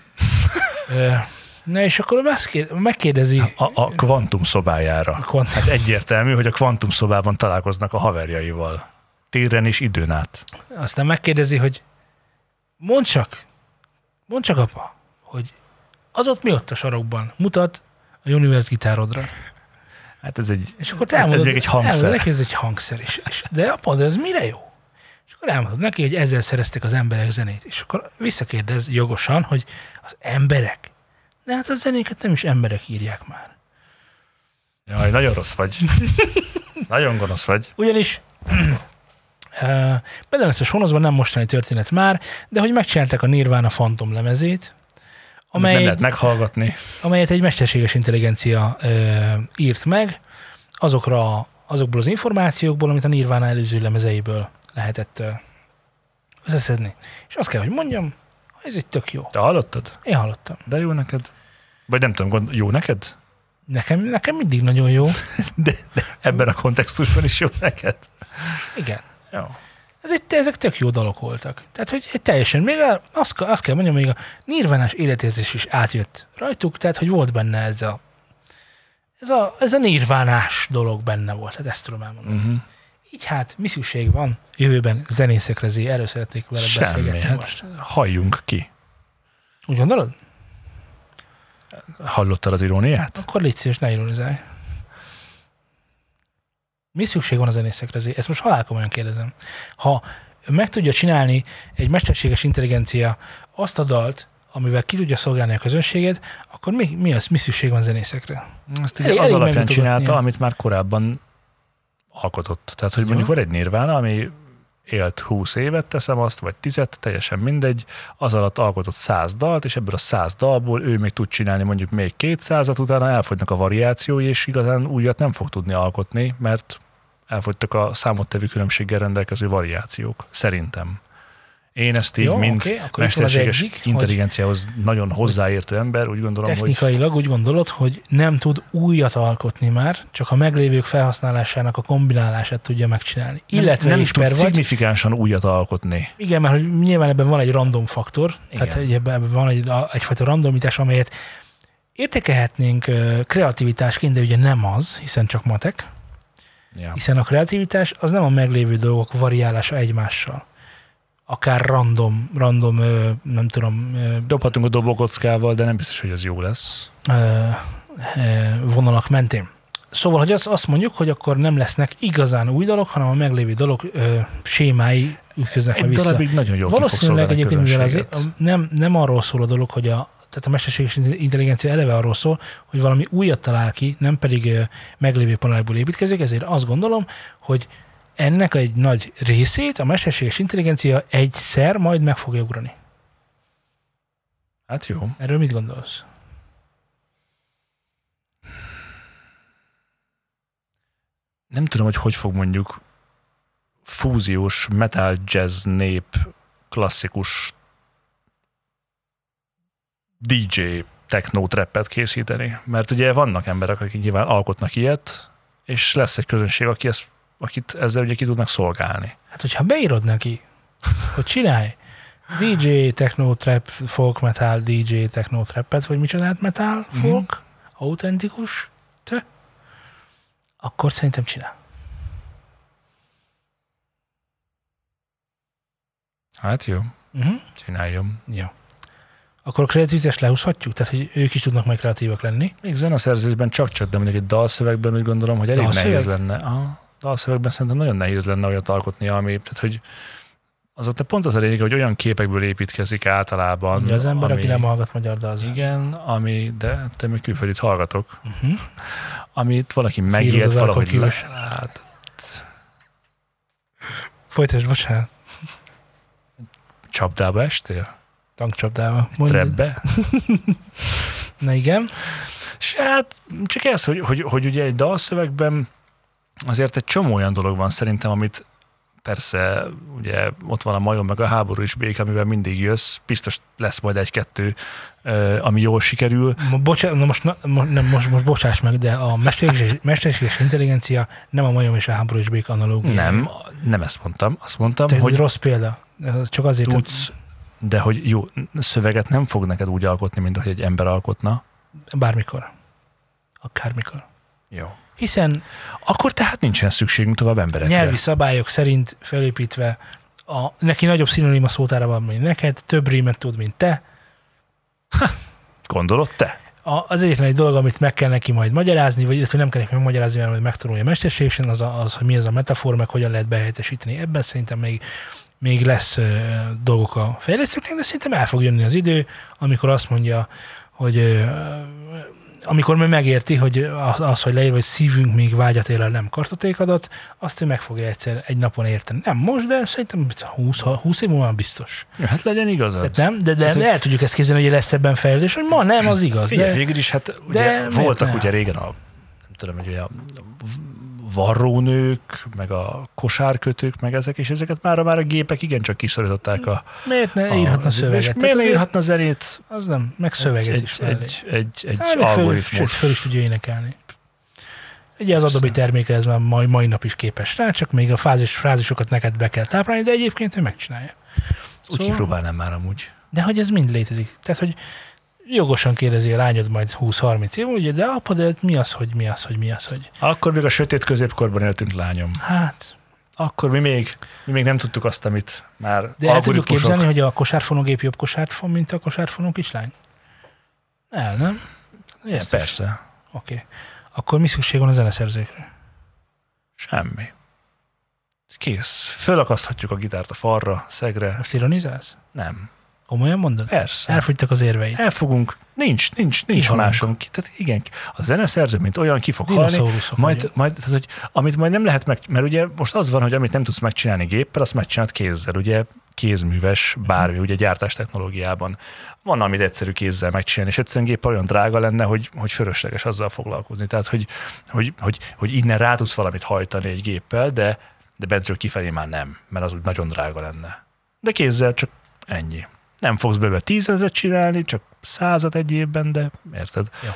Na és akkor megkér- megkérdezi, A, a kvantum szobájára. A kvant- Hát egyértelmű, hogy a kvantum szobában találkoznak a haverjaival. Téren és időn át. aztán megkérdezi, hogy mondd csak, mondd csak apa, hogy az ott mi ott a sarokban? Mutat a Universe gitárodra. Hát ez egy, És akkor te elmondod, ez még egy hangszer. elmondod neki, ez egy hangszer is. És, de apa, de ez mire jó? És akkor elmondod neki, hogy ezzel szerezték az emberek zenét. És akkor visszakérdez jogosan, hogy az emberek? De hát a zenéket nem is emberek írják már. Jaj, nagyon rossz vagy. nagyon gonosz vagy. Ugyanis a sonozban, nem mostani történet már, de hogy megcsinálták a Nirvana Phantom lemezét, Amely... Nem lehet meghallgatni. amelyet egy mesterséges intelligencia ö, írt meg, azokra, azokból az információkból, amit a Nirvana előző lemezeiből lehetett ö, összeszedni. És azt kell, hogy mondjam, ez egy tök jó. Te hallottad? Én hallottam. De jó neked? Vagy nem tudom, gond, jó neked? Nekem, nekem mindig nagyon jó. De, de ebben a kontextusban is jó neked? Igen. Ez egy, ezek tök jó dalok voltak. Tehát, hogy egy teljesen, még azt, azt kell mondjam, még a nirvánás életérzés is átjött rajtuk, tehát, hogy volt benne ez a, ez a, ez a nirvánás dolog benne volt, hát ezt tudom elmondani. Uh-huh. Így hát, mi szükség van jövőben zenészekre, zé, erről szeretnék veled Semmi. beszélgetni Hát most. halljunk ki. Úgy gondolod? Hallottad az iróniát? Akkor légy szíves, ne ironizálj. Mi szükség van a zenészekre? Ezt most halálkomolyan kérdezem. Ha meg tudja csinálni egy mesterséges intelligencia azt a dalt, amivel ki tudja szolgálni a közönséget, akkor mi, mi, az, mi szükség van zenészekre? Ezt ugye Elég- az elég alapján csinálta, amit már korábban alkotott. Tehát, hogy mondjuk Jó. van egy Nirvana, ami élt 20 évet, teszem azt, vagy 10 teljesen mindegy, az alatt alkotott 100 dalt, és ebből a 100 dalból ő még tud csinálni mondjuk még 200-at, utána elfogynak a variációi, és igazán újat nem fog tudni alkotni, mert elfogytak a számottevő különbséggel rendelkező variációk, szerintem. Én ezt így, Jó, mint az mesterséges egyik, hogy- intelligenciához nagyon hozzáértő ember, úgy gondolom, hogy Technikailag úgy gondolod, hogy nem tud újat alkotni már, csak a meglévők felhasználásának a kombinálását tudja megcsinálni. Illetve nem ismer tud vagy, szignifikánsan újat alkotni. Igen, mert hogy nyilván ebben van egy random faktor, Igen. tehát ebben van egy, egyfajta randomitás, amelyet értékelhetnénk kreativitásként, de ugye nem az, hiszen csak matek, Ja. hiszen a kreativitás az nem a meglévő dolgok variálása egymással. Akár random, random, nem tudom, Dobhatunk a dobókockával, de nem biztos, hogy ez jó lesz. vonalak mentén. Szóval, hogy azt, azt mondjuk, hogy akkor nem lesznek igazán új dolog, hanem a meglévő dolog ö, sémái ütköznek Egy vissza. darabig nagyon fog Valószínűleg egyébként, mivel azért nem, nem arról szól a dolog, hogy a, tehát a mesterséges intelligencia eleve arról szól, hogy valami újat talál ki, nem pedig meglévő panelekből építkezik, ezért azt gondolom, hogy ennek egy nagy részét a mesterséges intelligencia egyszer majd meg fogja ugrani. Hát jó. Erről mit gondolsz? Nem tudom, hogy hogy fog mondjuk fúziós metal jazz nép klasszikus DJ techno trappet készíteni. Mert ugye vannak emberek, akik nyilván alkotnak ilyet, és lesz egy közönség, aki ezt, akit ezzel ugye ki tudnak szolgálni. Hát, hogyha beírod neki, hogy csinálj DJ techno trap, folk metal, DJ techno trappet, vagy micsodát metal, Mhm. folk, autentikus, te, akkor szerintem csinál. Hát jó, Uh-huh. csináljam. Jó. Akkor a kreativitást lehúzhatjuk? Tehát, hogy ők is tudnak majd kreatívak lenni. Még zeneszerzésben csak-csak, de mondjuk egy dalszövegben úgy gondolom, hogy elég Dalszöveg? nehéz lenne. A dalszövegben szerintem nagyon nehéz lenne olyat alkotni, ami, tehát hogy az ott pont az a lényeg, hogy olyan képekből építkezik általában. Ugye az ember, ami, aki nem hallgat magyar, az... Igen, ami, de te még külföldit hallgatok. Uh-huh. Amit valaki az valahogy hát, Folytasd, bocsánat. csapdába estél? Tankcsapdával. Trebbe? Na igen. És hát csak ez, hogy, hogy, hogy ugye egy dalszövegben azért egy csomó olyan dolog van szerintem, amit persze ugye ott van a majom meg a háború is bék, amivel mindig jössz, biztos lesz majd egy-kettő, ami jól sikerül. Bocsánat, na most, na, nem, most, most bocsáss meg, de a mesterséges, mesterséges intelligencia nem a majom és a háború és béka analógia. Nem, nem ezt mondtam. Azt mondtam, Tehát hogy rossz példa. Csak azért, tudsz, de hogy jó, szöveget nem fog neked úgy alkotni, mint ahogy egy ember alkotna. bármikor. Akármikor. Jó. Hiszen Akkor tehát nincsen szükségünk tovább emberekre. nyelvi szabályok szerint felépítve a, neki nagyobb szinonima szótára van, mint neked, több rímet tud, mint te. Gondolod te? A, az egyetlen egy dolog, amit meg kell neki majd magyarázni, vagy illetve nem kell neki megmagyarázni, mert megtanulja mesterségesen, az, a, az, hogy mi az a metafor, meg hogyan lehet behelyettesíteni. Ebben szerintem még, még lesz dolgok a fejlesztőknek, de szerintem el fog jönni az idő, amikor azt mondja, hogy amikor meg megérti, hogy az, az hogy leír, hogy szívünk még vágyat él el, nem kartotékadat, azt ő meg fogja egyszer egy napon érteni. Nem most, de szerintem 20, 20 év múlva már Ja, hát legyen igazad. Tehát nem, de, de, Hát, de el tudjuk ezt képzelni, hogy lesz ebben fejlődés, hogy ma nem, az igaz. Ugye, De, végül is, hát ugye miért voltak ugye régen a, nem tudom, hogy olyan varrónők, meg a kosárkötők, meg ezek, és ezeket már, már a gépek igencsak kiszorították a... miért ne a- írhatna És szöveget? miért Tehát ne írhatna zenét? Az nem, meg szöveget egy, is egy, egy, egy, egy Hát, meg föl, algoritmus. föl is tudja énekelni. Ugye az Adobe terméke ez már mai, mai nap is képes rá, csak még a fázis, frázisokat neked be kell táplálni, de egyébként ő megcsinálja. Úgy Szóval- kipróbálnám már amúgy. De hogy ez mind létezik. Tehát, hogy jogosan kérdezi a lányod majd 20-30 év, ugye, de apa, de mi az, hogy mi az, hogy mi az, hogy Akkor még a sötét középkorban éltünk, lányom. hát, Akkor mi még, mi még nem tudtuk azt, amit már de el tudjuk képzelni, hogy a kosárfonógép jobb kosárfon, mint a kosárfonó kislány? El, nem? Is. Persze. Oké. Okay. Akkor mi szükség van a zeneszerzőkre? Semmi. Kész. Fölakaszthatjuk a gitárt a falra, szegre. Most ironizálsz? Nem. Komolyan mondod? Persze. Elfogytak az érveid. Elfogunk. Nincs, nincs, nincs Kihalunk. Tehát igen, a zeneszerző, mint olyan, ki fog halni. Majd, majd tehát, hogy amit majd nem lehet meg, mert ugye most az van, hogy amit nem tudsz megcsinálni géppel, azt megcsinálod kézzel, ugye kézműves, bármi, ugye gyártás technológiában. Van, amit egyszerű kézzel megcsinálni, és egyszerűen géppel olyan drága lenne, hogy, hogy fölösleges azzal foglalkozni. Tehát, hogy, hogy, hogy, hogy innen rá tudsz valamit hajtani egy géppel, de, de bentről kifelé már nem, mert az úgy nagyon drága lenne. De kézzel csak ennyi. Nem fogsz belőle tízezret csinálni, csak százat egy évben, de érted? Jó.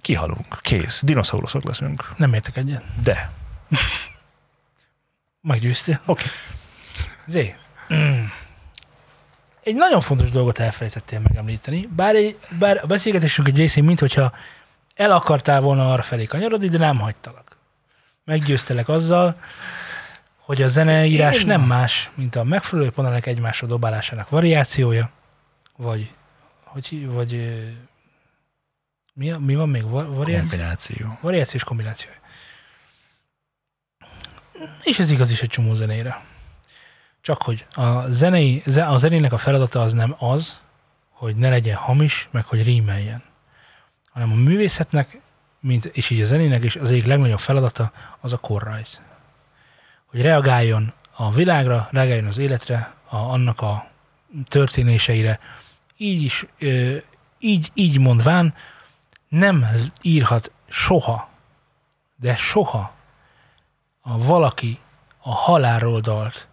Kihalunk. Kész. Dinoszauruszok leszünk. Nem értek egyet. De. Meggyőztél. Oké. Zé. Mm. Egy nagyon fontos dolgot elfelejtettél megemlíteni, bár, egy, bár a beszélgetésünk egy részén, mint hogyha el akartál volna arra felé kanyarodni, de nem hagytalak. Meggyőztelek azzal, hogy a zeneírás nem más, mint a megfelelő panelek egymásra dobálásának variációja, vagy, hogy, vagy mi, mi van még? Va- Variáció? Kombináció. Variációs kombináció. És ez igaz is egy csomó zenére. Csak hogy a, zenei, ze- a zenének a feladata az nem az, hogy ne legyen hamis, meg hogy rímeljen. Hanem a művészetnek, mint, és így a zenének is az egyik legnagyobb feladata az a korrajz. Hogy reagáljon a világra, reagáljon az életre, a, annak a történéseire. Így is, ö, így, így mondván, nem írhat soha, de soha a valaki a halálról dalt,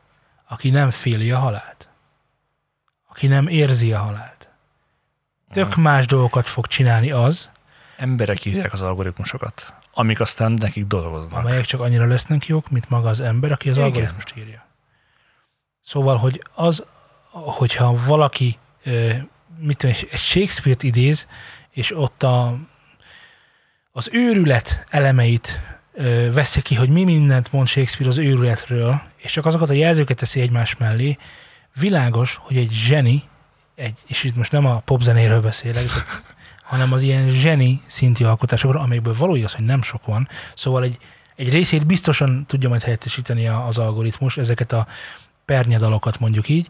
aki nem féli a halált. Aki nem érzi a halált. Tök más dolgokat fog csinálni az, Emberek írják az algoritmusokat, amik aztán nekik dolgoznak. amelyek csak annyira lesznek jók, mint maga az ember, aki az Igen. algoritmust írja. Szóval, hogy az, hogyha valaki, mit tudom, egy Shakespeare-t idéz, és ott a, az őrület elemeit veszi ki, hogy mi mindent mond Shakespeare az őrületről, és csak azokat a jelzőket teszi egymás mellé, világos, hogy egy zseni, egy, és itt most nem a popzenéről beszélek, hanem az ilyen zseni szintű alkotásokról, amelyekből való igaz, hogy nem sok van, szóval egy, egy részét biztosan tudja majd helyettesíteni az algoritmus, ezeket a pernyedalokat mondjuk így,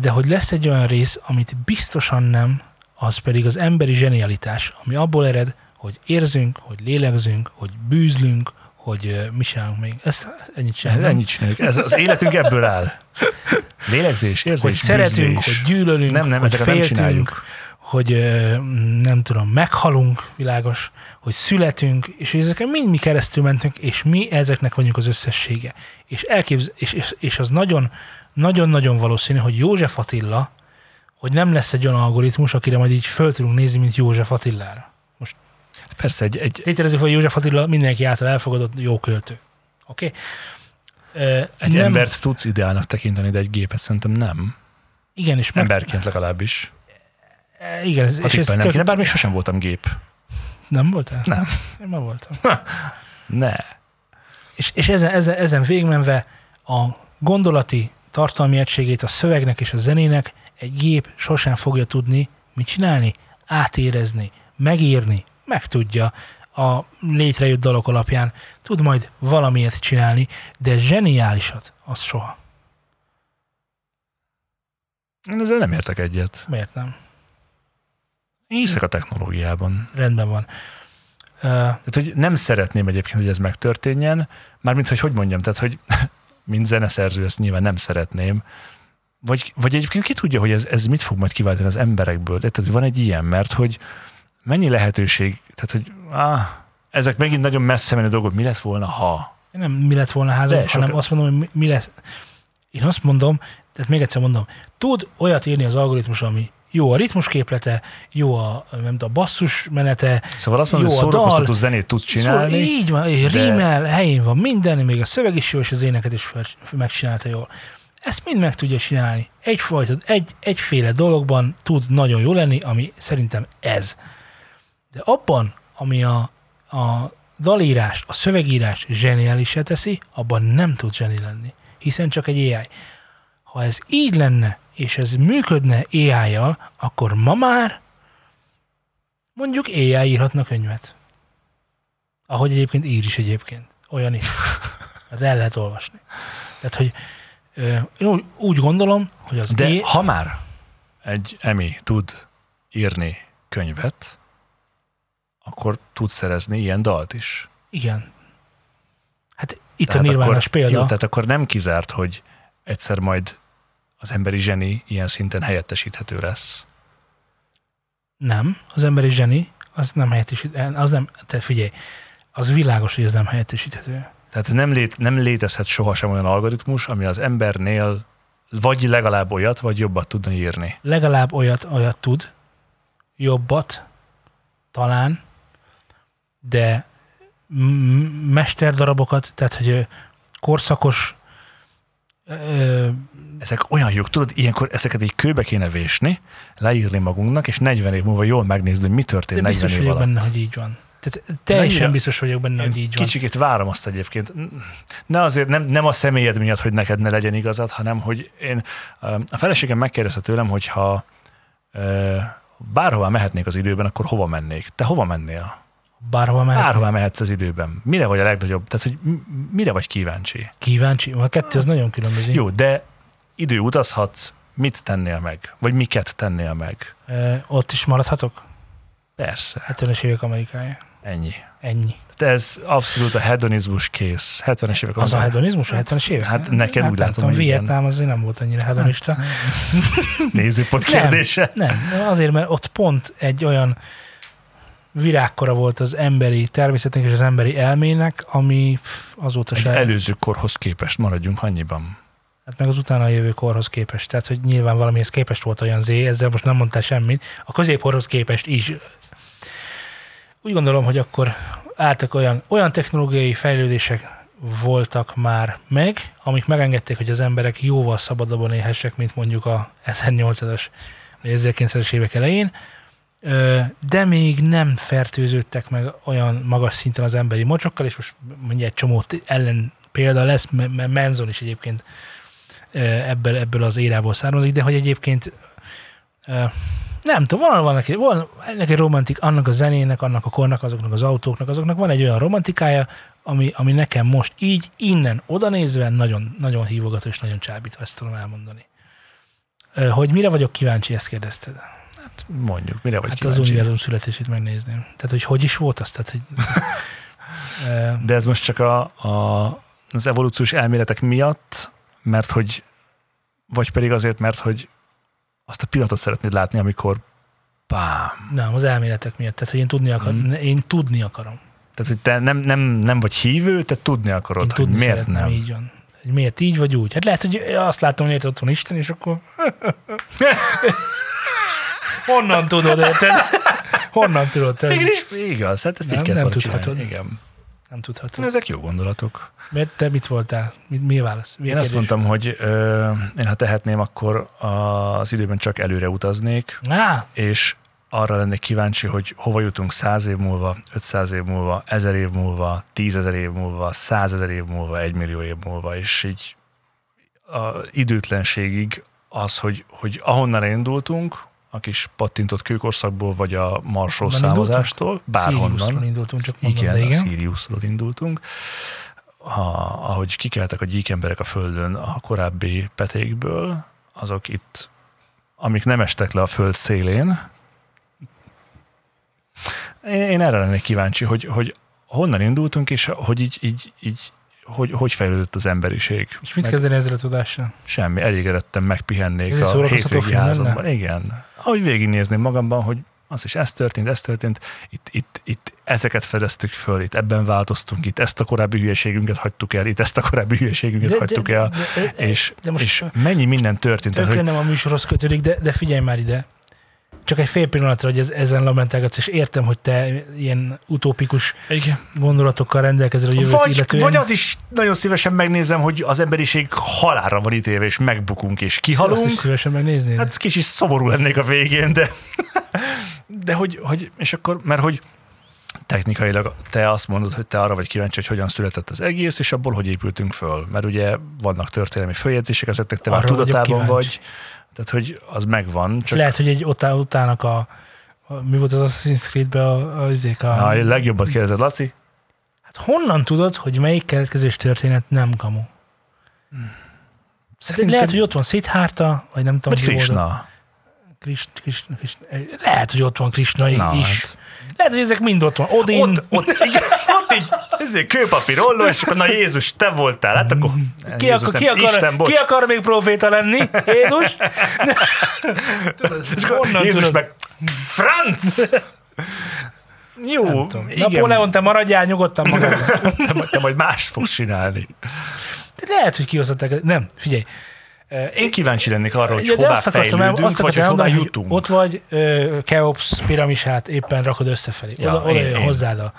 de hogy lesz egy olyan rész, amit biztosan nem, az pedig az emberi zsenialitás, ami abból ered, hogy érzünk, hogy lélegzünk, hogy bűzlünk, hogy mi csinálunk még. Ezt, ennyit csinálunk. ennyit csináljuk. Ez, az életünk ebből áll. Lélegzés, érzés, hogy szeretünk, bűzlés. hogy gyűlölünk, Nem, nem, hogy ezeket nem féltünk, csináljuk. Hogy nem tudom, meghalunk, világos, hogy születünk, és ezeken mind mi keresztül mentünk, és mi ezeknek vagyunk az összessége. És, elképz- és, és, és az nagyon, nagyon-nagyon valószínű, hogy József Attila, hogy nem lesz egy olyan algoritmus, akire majd így föl tudunk nézni, mint József Attilára. Persze, egy, egy, Tételezzük, hogy József Attila mindenki által elfogadott jó költő. Oké? Okay? egy nem. embert tudsz ideálnak tekinteni, de egy gépet szerintem nem. Igen, és meg, Emberként legalábbis. E, igen, ez, és ez tippelnem tök, kéne, bár még sosem voltam gép. nem voltál? Nem. Én már voltam. Ne. És, és ezen, ezen, ezen végigmenve a gondolati tartalmi egységét a szövegnek és a zenének egy gép sosem fogja tudni mit csinálni, átérezni, megírni, meg tudja a létrejött dolog alapján, tud majd valamiért csinálni, de zseniálisat, az soha. Én ezzel nem értek egyet. Miért nem? Én hiszek a technológiában. Rendben van. Uh, Tehát, hogy nem szeretném egyébként, hogy ez megtörténjen, mármint, hogy hogy mondjam, tehát, hogy mint zeneszerző ezt nyilván nem szeretném, vagy, vagy egyébként ki tudja, hogy ez, ez mit fog majd kiváltani az emberekből. Tehát, hogy van egy ilyen, mert hogy mennyi lehetőség, tehát, hogy ah, ezek megint nagyon messze menő dolgok, mi lett volna, ha? nem mi lett volna házam, hanem azt mondom, hogy mi- mi lesz. Én azt mondom, tehát még egyszer mondom, tud olyat írni az algoritmus, ami jó a ritmusképlete, jó a, nem tudom, a basszus menete, Szóval azt mondom, hogy szórakoztató zenét tudsz csinálni, Szóval így van, de... de- rímel, helyén van minden, még a szöveg is jó, és az éneket is fel, megcsinálta jól. Ezt mind meg tudja csinálni. Egyfajta, egy, egyféle dologban tud nagyon jó lenni, ami szerintem ez. De abban, ami a, a dalírást, a szövegírást zseniálisá teszi, abban nem tud zseni lenni. Hiszen csak egy AI. Ha ez így lenne, és ez működne AI-jal, akkor ma már mondjuk AI írhatna könyvet. Ahogy egyébként ír is egyébként. Olyan is. Hát el lehet olvasni. Tehát, hogy én úgy, úgy gondolom, hogy az de é- ha már egy emi tud írni könyvet, akkor tud szerezni ilyen dalt is. igen. Hát itt Tehát a nirvánás akkor, példa. Jó, tehát akkor nem kizárt, hogy egyszer majd az emberi zseni ilyen szinten helyettesíthető lesz. Nem, az emberi zseni, az nem helyettesít, az nem, te figyelj, az világos, hogy ez nem helyettesíthető. Tehát nem, lét, nem létezhet sohasem olyan algoritmus, ami az embernél vagy legalább olyat, vagy jobbat tudna írni. Legalább olyat, olyat tud, jobbat, talán, de m- mesterdarabokat, tehát hogy korszakos ö, Ezek olyan jók, tudod, ilyenkor ezeket így kőbe kéne vésni, leírni magunknak, és 40 év múlva jól megnézni, hogy mi de történt 40 biztos év vagyok alatt. benne, hogy így van. Tehát teljesen Mennyire- biztos vagyok benne, hogy így van. Kicsikét várom azt egyébként. Ne azért, nem, nem a személyed miatt, hogy neked ne legyen igazad, hanem hogy én, a feleségem megkérdezte tőlem, hogy ha ö, bárhová mehetnék az időben, akkor hova mennék? Te hova mennél? Bárhova mehet. Bárhová mehetsz az időben. Mire vagy a legnagyobb? Tehát, hogy mire vagy kíváncsi? Kíváncsi. A kettő az nagyon különböző. Jó, de idő utazhatsz, mit tennél meg? Vagy miket tennél meg? Ö, ott is maradhatok? Persze, 70-es évek Amerikája. ennyi. Ennyi. Tehát ez abszolút a hedonizmus kész. 70-es évek Az a Amerika- hedonizmus a 70-es évek? hát neked úgy nem látom, hogy igen. Vietnám azért nem volt annyira hedonista. Nézőpont Nem. kérdése. Nem, azért, mert ott pont egy olyan virágkora volt az emberi természetnek és az emberi elmének, ami azóta Egy se... előző korhoz képest maradjunk annyiban. Hát meg az utána jövő korhoz képest. Tehát, hogy nyilván valamihez képest volt olyan Z, ezzel most nem mondtál semmit. A középkorhoz képest is. Úgy gondolom, hogy akkor álltak olyan, olyan technológiai fejlődések voltak már meg, amik megengedték, hogy az emberek jóval szabadabban élhessek, mint mondjuk a 1800-as vagy 1900-es évek elején, de még nem fertőződtek meg olyan magas szinten az emberi mocsokkal, és most mondja egy csomó ellen példa lesz, mert me- Menzon is egyébként ebből, ebből az érából származik, de hogy egyébként nem tudom, van, van, neki, van neki romantik, annak a zenének, annak a kornak, azoknak az autóknak, azoknak van egy olyan romantikája, ami, ami nekem most így, innen, oda nézve nagyon, nagyon hívogató és nagyon csábító, ezt tudom elmondani. Hogy mire vagyok kíváncsi, ezt kérdezted. Hát mondjuk, mire vagy Hát az kíváncsi? univerzum születését megnézném. Tehát, hogy hogy is volt az? Tehát, hogy, De ez most csak a, a, az evolúciós elméletek miatt, mert hogy, vagy pedig azért, mert hogy azt a pillanatot szeretnéd látni, amikor bám. nem, az elméletek miatt. Tehát, hogy én tudni akarom. Mhm. Én tudni akarom. Tehát, hogy te nem, nem, nem vagy hívő, te tudni akarod, Én hogy tudni miért nem. Így van. Hogy miért így vagy úgy. Hát lehet, hogy azt látom, hogy ott van Isten, és akkor honnan tudod, érted? Honnan tudod? Te? Végül is igaz, hát ezt Nem, így kell nem tudhatod. csinálni. Igen. Nem tudhatod. Ezek jó gondolatok. Mert te mit voltál? Mi, mi a válasz? Mi a Én azt kérdés? mondtam, hogy ö, én ha tehetném, akkor az időben csak előre utaznék, Á, és arra lennék kíváncsi, hogy hova jutunk 100 év múlva, 500 év múlva, 1000 év múlva, 10.000 év múlva, 100 ezer év múlva, 1 millió év múlva, és így a időtlenségig az, hogy, hogy ahonnan indultunk, a kis pattintott kőkorszakból, vagy a indultunk? számozástól, bárhonnan. Indultunk, csak mondom, igen, de igen. a Siriusról indultunk. Ha, ahogy kikeltek a gyík emberek a földön a korábbi petékből, azok itt, amik nem estek le a föld szélén, én, én erre lennék kíváncsi, hogy, hogy honnan indultunk, és hogy így, így, így hogy, hogy fejlődött az emberiség. És mit kezdeni ezzel a tudással? Semmi, elégedettem, megpihennék Ez a hétvégi házamban. lenne? Igen. Ahogy végignézném magamban, hogy az is ez történt, ez történt, itt, itt, itt ezeket fedeztük föl, itt ebben változtunk, itt ezt a korábbi hülyeségünket hagytuk el, itt ezt a korábbi hülyeségünket hagytuk el, de, de, és, de most és mennyi minden történt. Tökre nem a műsorhoz kötődik, de, de figyelj már ide. Csak egy fél pillanatra, hogy ez, ezen lamentálgatsz, és értem, hogy te ilyen utópikus igen. gondolatokkal rendelkezel a jövőt Vagy, illetően. vagy az is nagyon szívesen megnézem, hogy az emberiség halálra van ítélve, és megbukunk, és Azt kihalunk. is szívesen megnéznéd. Hát kicsit szomorú lennék a végén, de, de hogy, hogy, és akkor, mert hogy technikailag te azt mondod, hogy te arra vagy kíváncsi, hogy hogyan született az egész, és abból hogy épültünk föl. Mert ugye vannak történelmi följegyzések, ezeknek te már Arra vagyok tudatában vagy. Tehát, hogy az megvan. Csak... Lehet, hogy egy utá, utának a, a, mi volt az Assassin's Creed-ben a, a, a, a, legjobbat kérdezed, Laci? Hát honnan tudod, hogy melyik keletkezés történet nem kamu? Szerintem, Lehet, hogy ott van Szidhárta, vagy nem tudom, vagy. Krishna. Krishna, Krishna, Krishna. Lehet, hogy ott van Krishna Na, is. hát. Lehet, hogy ezek mind ott van. Odin. Ott, ott, igen, ott így, ezért kőpapír olló, és akkor na Jézus, te voltál, hát akkor ki, Jézus, akar, nem, ki, akar, Isten, bocs. ki akar még proféta lenni? Jézus? És akkor Jézus tudod? meg, Franc! Jó, igen. Napóleon, te maradjál nyugodtan te, majd- te majd más fogsz csinálni. De lehet, hogy kihozhatták. Nem, figyelj. Én kíváncsi lennék arra, hogy Ja, hová azt akartam, fejlődünk, azt vagy hogy akartam hová jutunk. Ott vagy, ö, Keops piramisát éppen rakod összefelé. Ja, oda, oda én- jön hozzád a,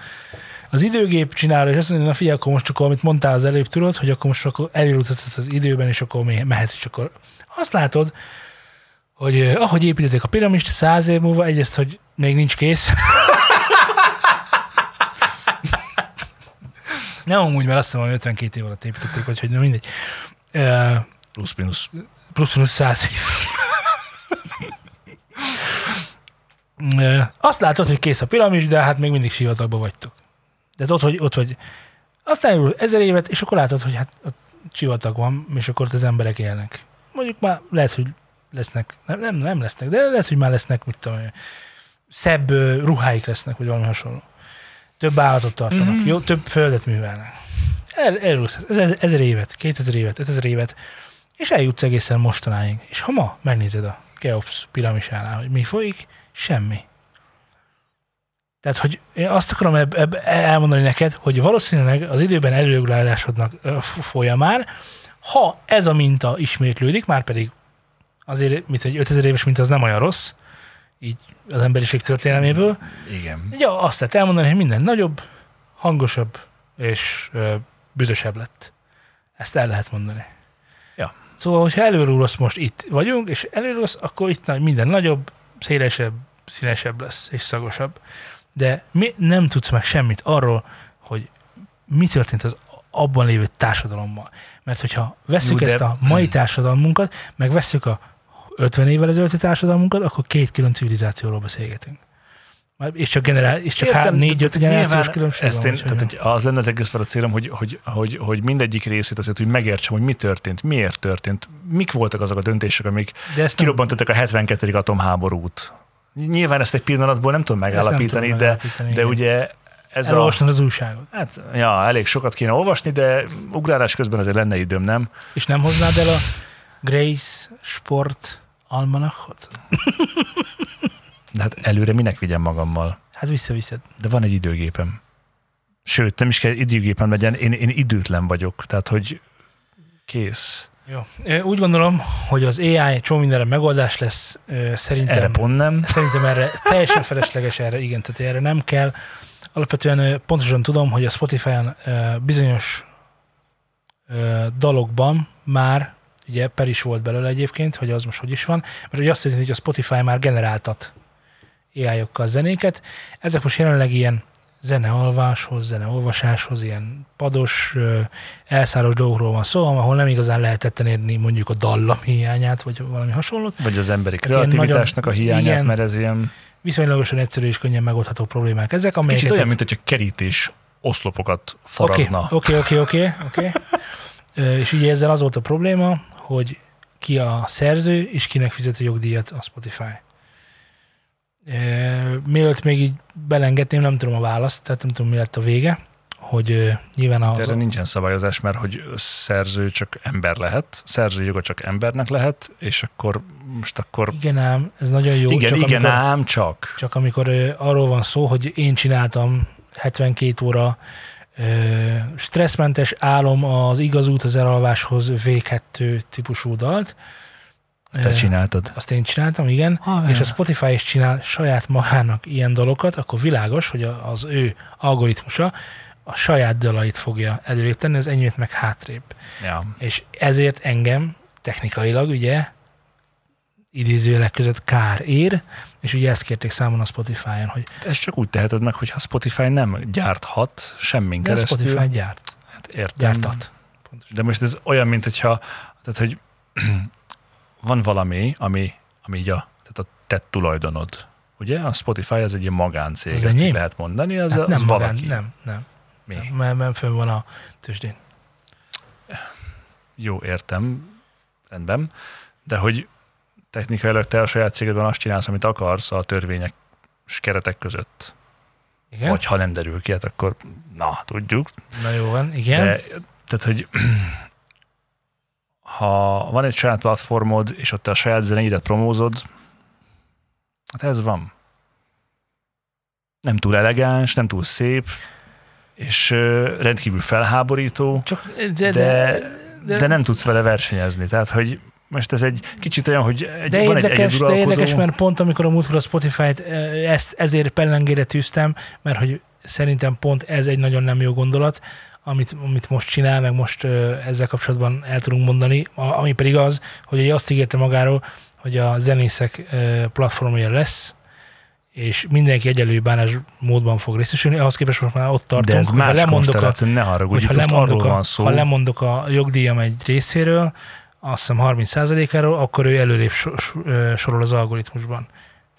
az időgép csinálja, és azt mondja, na figyelj, akkor most akkor, amit mondtál az előbb, tudod, hogy akkor most akkor eljutatsz az időben, és akkor mehetsz, és akkor azt látod, hogy eh, ahogy építették a piramist, száz év múlva egyrészt, hogy még nincs kész. Nem amúgy, mert azt hiszem, hogy 52 év alatt építették, vagy hogy nem mindegy. Eh, Plusz-minusz. plusz-minusz száz Azt látod, hogy kész a piramis, de hát még mindig sivatagban vagytok. De ott vagy, ott vagy. Aztán elmúl ezer évet, és akkor látod, hogy hát ott sivatag van, és akkor ott az emberek élnek. Mondjuk már lehet, hogy lesznek, nem, nem, nem lesznek, de lehet, hogy már lesznek, mit tudom, szebb ruháik lesznek, vagy valami hasonló. Több állatot tartanak, Mhm. jó, több földet művelnek. El, elrúsz, ezer, ezer évet, kétezer évet, ötezer évet, és eljutsz egészen mostanáig. És ha ma megnézed a Keops piramisánál, hogy mi folyik, semmi. Tehát, hogy én azt akarom eb- eb- elmondani neked, hogy valószínűleg az időben f- folyamán, ha ez a minta ismétlődik, már pedig azért, mint egy 5000 éves minta, az nem olyan rossz, így az emberiség történelméből, Igen. Ja, azt lehet elmondani, hogy minden nagyobb, hangosabb és ö, büdösebb lett. Ezt el lehet mondani. Szóval, hogyha előrúlsz most itt vagyunk, és előrúlsz, akkor itt minden nagyobb, szélesebb, színesebb lesz, és szagosabb. De mi nem tudsz meg semmit arról, hogy mi történt az abban lévő társadalommal. Mert hogyha veszük Jó, de- ezt a mai társadalmunkat, meg veszük a 50 évvel ezelőtti társadalmunkat, akkor két külön civilizációról beszélgetünk. És csak, generál, és csak Értem, há- négy-öt de- de generációs különbség ezt van. én, tehát, hogy az lenne az egész fel a célom, hogy, hogy, hogy, hogy mindegyik részét azért, hogy megértsem, hogy mi történt, miért történt, mik voltak azok a döntések, amik De ezt nem- kirobbantottak a 72. atomháborút. Nyilván ezt egy pillanatból nem tudom nem megállapítani, tudom de, megállapítani, de igen. ugye ez a... Az újságot. Hát, ja, elég sokat kéne olvasni, de ugrálás közben azért lenne időm, nem? És nem hoznád el a Grace Sport almanachot? De hát előre minek vigyem magammal? Hát visszaviszed. De van egy időgépem. Sőt, nem is kell időgépem legyen, én, én időtlen vagyok, tehát hogy kész. Jó. Úgy gondolom, hogy az AI csomó mindenre megoldás lesz. Szerintem, Erre pont nem. szerintem erre teljesen felesleges erre, igen, tehát erre nem kell. Alapvetően pontosan tudom, hogy a Spotify-on bizonyos dalokban már, ugye per is volt belőle egyébként, hogy az most hogy is van, mert ugye azt történt, hogy a Spotify már generáltat AI-okkal zenéket. Ezek most jelenleg ilyen zenealváshoz, zeneolvasáshoz, ilyen pados, elszáros dolgokról van szó, ahol nem igazán lehet tetten érni mondjuk a dallam hiányát, vagy valami hasonlót. Vagy az emberi kreativitásnak a hiányát, igen. mert ez ilyen Viszonylagosan egyszerű és könnyen megoldható problémák ezek, amelyeket... kicsit olyan, mint hogyha kerítés oszlopokat Oké, forradna. oké, oké, oké, oké. És ugye ezzel az volt a probléma, hogy ki a szerző, és kinek fizeti jogdíjat a Spotify. Mielőtt még így belengedném, nem tudom a választ, tehát nem tudom, mi lett a vége, hogy nyilván az... Erre nincsen szabályozás, mert hogy szerző csak ember lehet, szerző joga csak embernek lehet, és akkor most akkor... Igen ám, ez nagyon jó. igen, csak igen, amikor, ám csak. Csak amikor arról van szó, hogy én csináltam 72 óra stresszmentes álom az igaz út az elalváshoz V2 típusú dalt. Te Ö, csináltad. Azt én csináltam, igen. Haver. És a Spotify is csinál saját magának ilyen dalokat, akkor világos, hogy az ő algoritmusa a saját dalait fogja előrébb tenni, az enyémet meg hátrébb. Ja. És ezért engem technikailag ugye idézőjelek között kár ér, és ugye ezt kérték számon a Spotify-on, hogy Ezt csak úgy teheted meg, hogyha Spotify nem gyárthat semmin de a keresztül. Spotify gyárt, Hát értem. gyártat. Pontosan. De most ez olyan, mint hogyha, tehát hogy van valami, ami, ami így a, tehát a te tulajdonod. Ugye? A Spotify az egy ilyen magáncég, Az ezt így lehet mondani, az, Hát az nem magán, valaki. nem, nem. Mi? nem mert, mert fönn van a tőzsdén. Jó, értem, rendben, de hogy technikailag te a saját cégedben azt csinálsz, amit akarsz a törvények keretek között. Igen? Vagy ha nem derül ki, hát akkor na, tudjuk. Na jó van, igen. De, tehát, hogy ha van egy saját platformod, és ott te a saját zenéidet promózod, hát ez van. Nem túl elegáns, nem túl szép, és rendkívül felháborító, Csak, de, de, de, de, de nem tudsz vele versenyezni. Tehát, hogy most ez egy kicsit olyan, hogy egy, de van egy érdekes, de egyeduralkodó... érdekes, mert pont amikor a múltkor a Spotify-t ezt ezért pellengére tűztem, mert hogy szerintem pont ez egy nagyon nem jó gondolat, amit, amit most csinál, meg most ezzel kapcsolatban el tudunk mondani, a, ami pedig az, hogy azt ígérte magáról, hogy a zenészek platformja lesz, és mindenki egyelő bánás módban fog részesülni, ahhoz képest most már ott tartunk, de ez más lemondok a, ne haragudj, hogyha lemondok, a, van szó. ha lemondok a jogdíjam egy részéről, azt hiszem 30%-áról, akkor ő előrébb sorol az algoritmusban.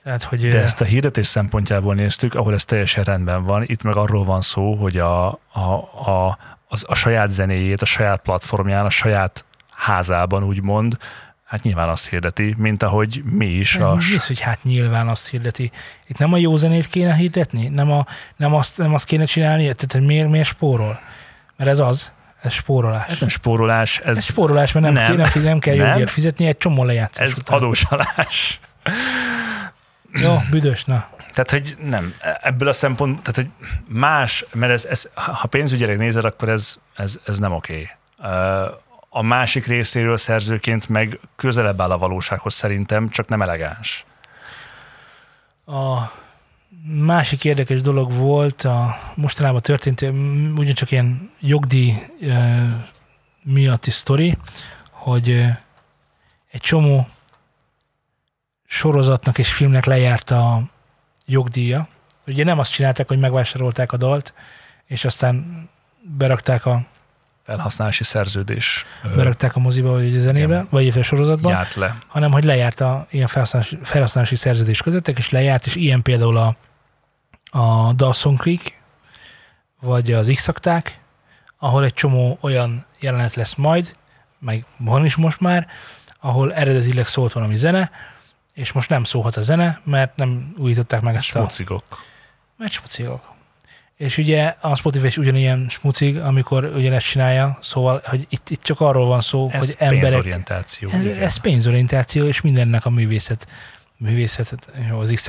Tehát, hogy De ezt a hirdetés szempontjából néztük, ahol ez teljesen rendben van. Itt meg arról van szó, hogy a, a, a, az, a saját zenéjét, a saját platformján, a saját házában úgymond, hát nyilván azt hirdeti, mint ahogy mi is. A, mi az, hogy hát nyilván azt hirdeti. Itt nem a jó zenét kéne hirdetni? Nem, a, nem, azt, nem azt kéne csinálni? Tehát, hogy miért, miért spórol? Mert ez az, ez spórolás. ez nem spórolás, ez, Ez spórolás, mert nem, nem. nem, nem, kell Nem. jogdíjat fizetni egy csomó lejátszás ez után. adósalás. Jó, büdös, na. Tehát, hogy nem, ebből a szempont, tehát, hogy más, mert ez, ez ha pénzügyileg nézed, akkor ez, ez, ez nem oké. Okay. A másik részéről szerzőként meg közelebb áll a valósághoz szerintem, csak nem elegáns. A másik érdekes dolog volt, a mostanában történt, ugyancsak ilyen jogdíj miatti sztori, hogy egy csomó sorozatnak és filmnek lejárt a jogdíja. Ugye nem azt csinálták, hogy megvásárolták a dalt, és aztán berakták a felhasználási szerződés. Berakták a moziba, vagy a zenébe, igen. vagy a sorozatba. Járt le. Hanem, hogy lejárt a ilyen felhasználási, felhasználási szerződés közöttek, és lejárt, és ilyen például a, a Dawson Creek, vagy az x ahol egy csomó olyan jelenet lesz majd, meg van is most már, ahol eredetileg szólt valami zene, és most nem szólhat a zene, mert nem újították meg ezt Smucigok. a... Mert smucigok. És ugye a Spotify is ugyanilyen smucig, amikor ugyanezt csinálja, szóval, hogy itt, itt csak arról van szó, ez hogy emberek... pénzorientáció. Ez, ez pénzorientáció, és mindennek a művészet. Művészetet, jó, az x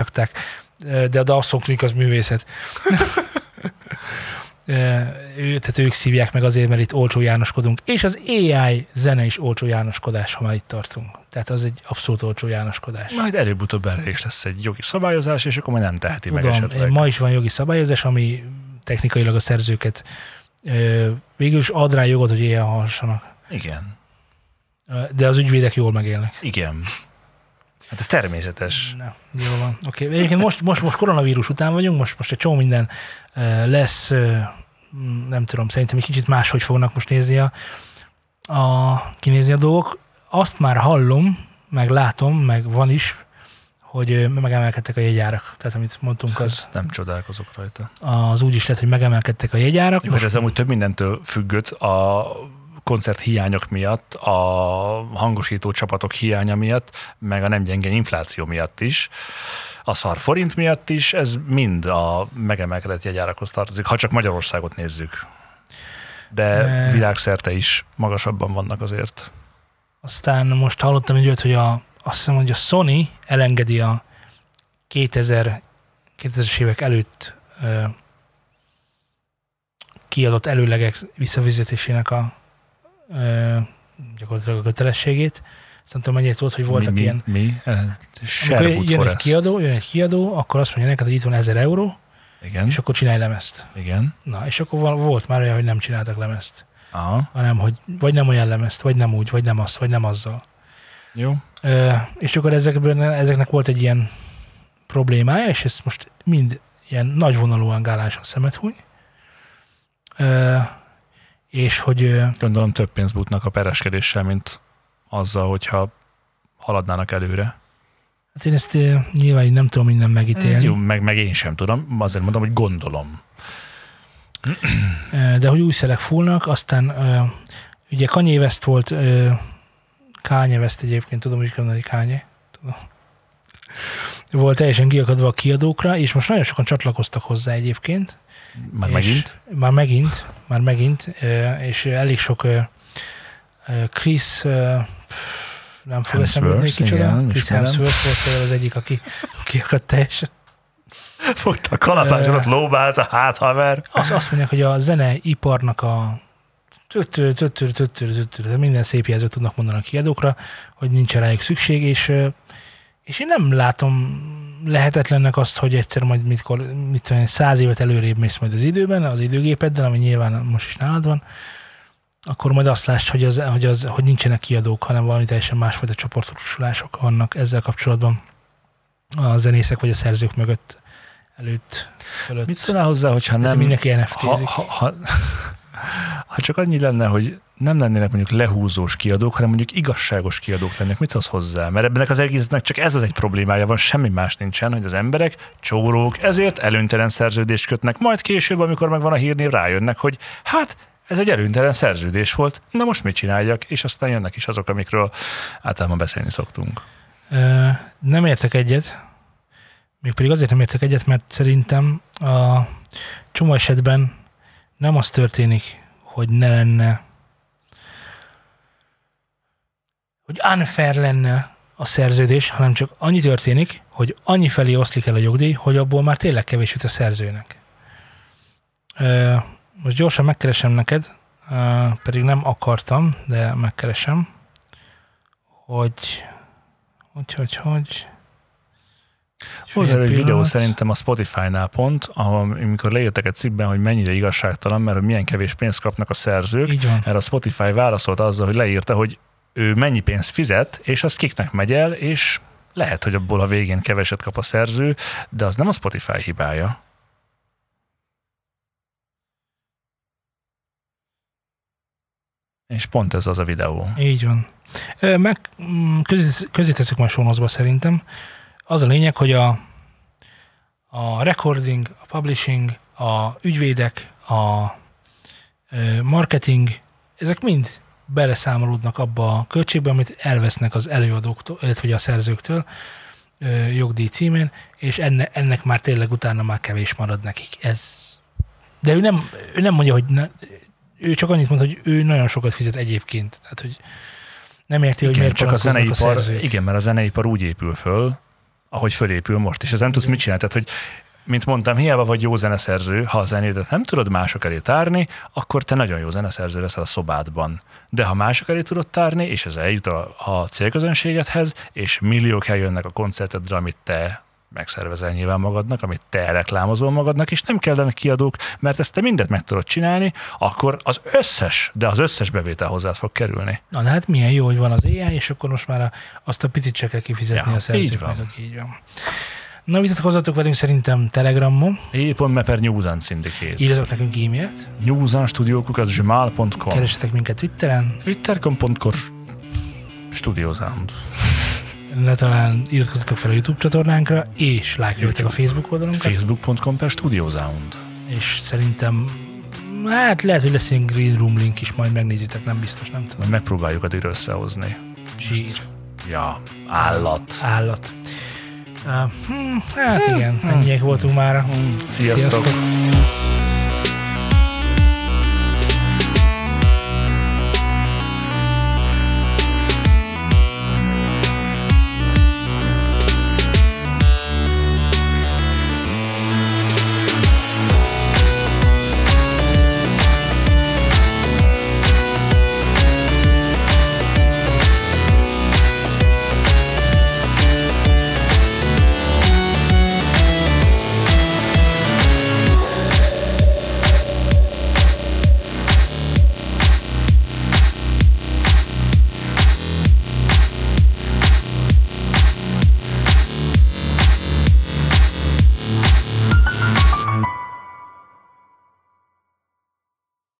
de a Dawson az művészet. ő, tehát ők szívják meg azért, mert itt olcsó Jánoskodunk, és az AI zene is olcsó Jánoskodás, ha már itt tartunk. Tehát az egy abszolút olcsó Jánoskodás. Majd előbb-utóbb erre is lesz egy jogi szabályozás, és akkor majd nem teheti Tudom, meg esetleg. Ma is van jogi szabályozás, ami technikailag a szerzőket végül is ad rá jogot, hogy ilyen hallhassanak. Igen. De az ügyvédek jól megélnek. Igen. Hát ez természetes. Na, jó van. Oké. Okay. Egyébként most, most, most koronavírus után vagyunk, most, most egy csomó minden lesz, nem tudom, szerintem egy kicsit máshogy fognak most nézni a, a kinézni a dolgok. Azt már hallom, meg látom, meg van is, hogy megemelkedtek a jegyárak. Tehát amit mondtunk, az... Ezt nem csodálkozok rajta. Az úgy is lett, hogy megemelkedtek a jegyárak. Jó, most... ez amúgy több mindentől függött. A koncert hiányok miatt, a hangosító csapatok hiánya miatt, meg a nem gyenge infláció miatt is, a szar forint miatt is, ez mind a megemelkedett jegyárakhoz tartozik, ha csak Magyarországot nézzük. De e... világszerte is magasabban vannak azért. Aztán most hallottam egy olyat, hogy a, azt hiszem, hogy a Sony elengedi a 2000, 2000-es évek előtt kiadott előlegek visszafizetésének a gyakorlatilag a kötelességét. Szerintem mennyit volt, hogy voltak mi, ilyen... Mi? Amikor jön egy, kiadó, jön egy kiadó, akkor azt mondja neked, hogy itt van 1000 euró, igen. és akkor csinálj lemezt. Igen. Na, és akkor volt már olyan, hogy nem csináltak lemezt. Aha. Hanem, hogy vagy nem olyan lemezt, vagy nem úgy, vagy nem azt, vagy nem azzal. Jó. Ö, és akkor ezekben, ezeknek volt egy ilyen problémája, és ezt most mind ilyen nagyvonalúan gálásan szemet húny. Ö, és hogy... Gondolom több pénzt butnak a pereskedéssel, mint azzal, hogyha haladnának előre. Hát én ezt nyilván nem tudom minden megítélni. Jó, meg, meg én sem tudom, azért mondom, hogy gondolom. De hogy új szelek fullnak, aztán ugye Kanye West volt, Kanye West egyébként, tudom, hogy kell Kanye, tudom. Volt teljesen kiakadva a kiadókra, és most nagyon sokan csatlakoztak hozzá egyébként. Már megint? Már megint, már megint, és elég sok Chris, nem fog eszembe kicsoda. Igen, Chris Hemsworth volt az egyik, aki kiakadt teljesen. Fogta a kalapácsolat, lóbált a háthaver. Azt, azt mondják, hogy a zeneiparnak a töttör, töttör, töttör, töttör, minden szép jelzőt tudnak mondani a kiadókra, hogy nincs rájuk szükség, és, és én nem látom lehetetlennek azt, hogy egyszer majd mitkor, mit tudom, száz évet előrébb mész majd az időben, az időgépeddel, ami nyilván most is nálad van, akkor majd azt láss, hogy, az, hogy, az, hogy nincsenek kiadók, hanem valami teljesen másfajta csoportosulások vannak ezzel kapcsolatban a zenészek vagy a szerzők mögött előtt, fölött. Mit szólnál hozzá, hogyha nem... mindenki nft ha, ha, ha, ha, csak annyi lenne, hogy nem lennének mondjuk lehúzós kiadók, hanem mondjuk igazságos kiadók lennének, mit szólsz hozzá? Mert ebben az egésznek csak ez az egy problémája van, semmi más nincsen, hogy az emberek csórók, ezért előnytelen szerződést kötnek, majd később, amikor megvan a hírnév, rájönnek, hogy hát ez egy előnytelen szerződés volt, na most mit csináljak? És aztán jönnek is azok, amikről általában beszélni szoktunk. Ö, nem értek egyet, mégpedig azért nem értek egyet, mert szerintem a csomó esetben nem az történik, hogy ne lenne hogy unfair lenne a szerződés, hanem csak annyi történik, hogy annyi felé oszlik el a jogdíj, hogy abból már tényleg kevés jut a szerzőnek. Most gyorsan megkeresem neked, pedig nem akartam, de megkeresem, hogy hogy, hogy, hogy Volt egy videó pillanat. szerintem a Spotify-nál pont, ahol amikor leírtak egy cikkben, hogy mennyire igazságtalan, mert hogy milyen kevés pénzt kapnak a szerzők. Erre a Spotify válaszolt azzal, hogy leírta, hogy ő mennyi pénzt fizet, és az kiknek megy el, és lehet, hogy abból a végén keveset kap a szerző, de az nem a Spotify hibája. És pont ez az a videó. Így van. Meg mm, közé, teszek majd szerintem. Az a lényeg, hogy a, a recording, a publishing, a ügyvédek, a marketing, ezek mind beleszámolódnak abba a költségbe, amit elvesznek az előadóktól, illetve a szerzőktől jogdíj címén, és enne, ennek már tényleg utána már kevés marad nekik. Ez. De ő nem, ő nem mondja, hogy ne, ő csak annyit mond, hogy ő nagyon sokat fizet egyébként. Tehát, hogy nem érti, hogy Igen, miért csak a panaszkoznak a zeneipar, szerzők. igen, mert a zeneipar úgy épül föl, ahogy fölépül most, és ez nem tudsz mit csinálni. Tehát, hogy mint mondtam, hiába vagy jó zeneszerző, ha a zenédet nem tudod mások elé tárni, akkor te nagyon jó zeneszerző leszel a szobádban. De ha mások elé tudod tárni, és ez eljut a, a célközönségedhez, és milliók eljönnek a koncertedre, amit te megszervezel nyilván magadnak, amit te reklámozol magadnak, és nem kellene kiadók, mert ezt te mindent meg tudod csinálni, akkor az összes, de az összes bevétel hozzád fog kerülni. Na, de hát milyen jó, hogy van az AI, és akkor most már a, azt a picit se kell kifizetni Ja, a szerzőknek, aki így van. Na, vitatkozzatok velünk szerintem Telegramon, E.Meper Newsan Syndicate. írjatok nekünk e-mailt, Newsan studiókukat zsmál.com keresetek minket Twitteren, Twitter.com Studiosound. Ne talán iratkozzatok fel a YouTube csatornánkra, és lájkoljatok a Facebook oldalunkat, Facebook.com per Studiosound. és szerintem hát lehet, hogy lesz ilyen Green Room link is, majd megnézitek, nem biztos, nem tudom. Majd megpróbáljuk addig összehozni. Zsír, Ja, állat. állat. Uh, hm, hát igen, ennyiek voltunk már. Sziasztok. Sziasztok.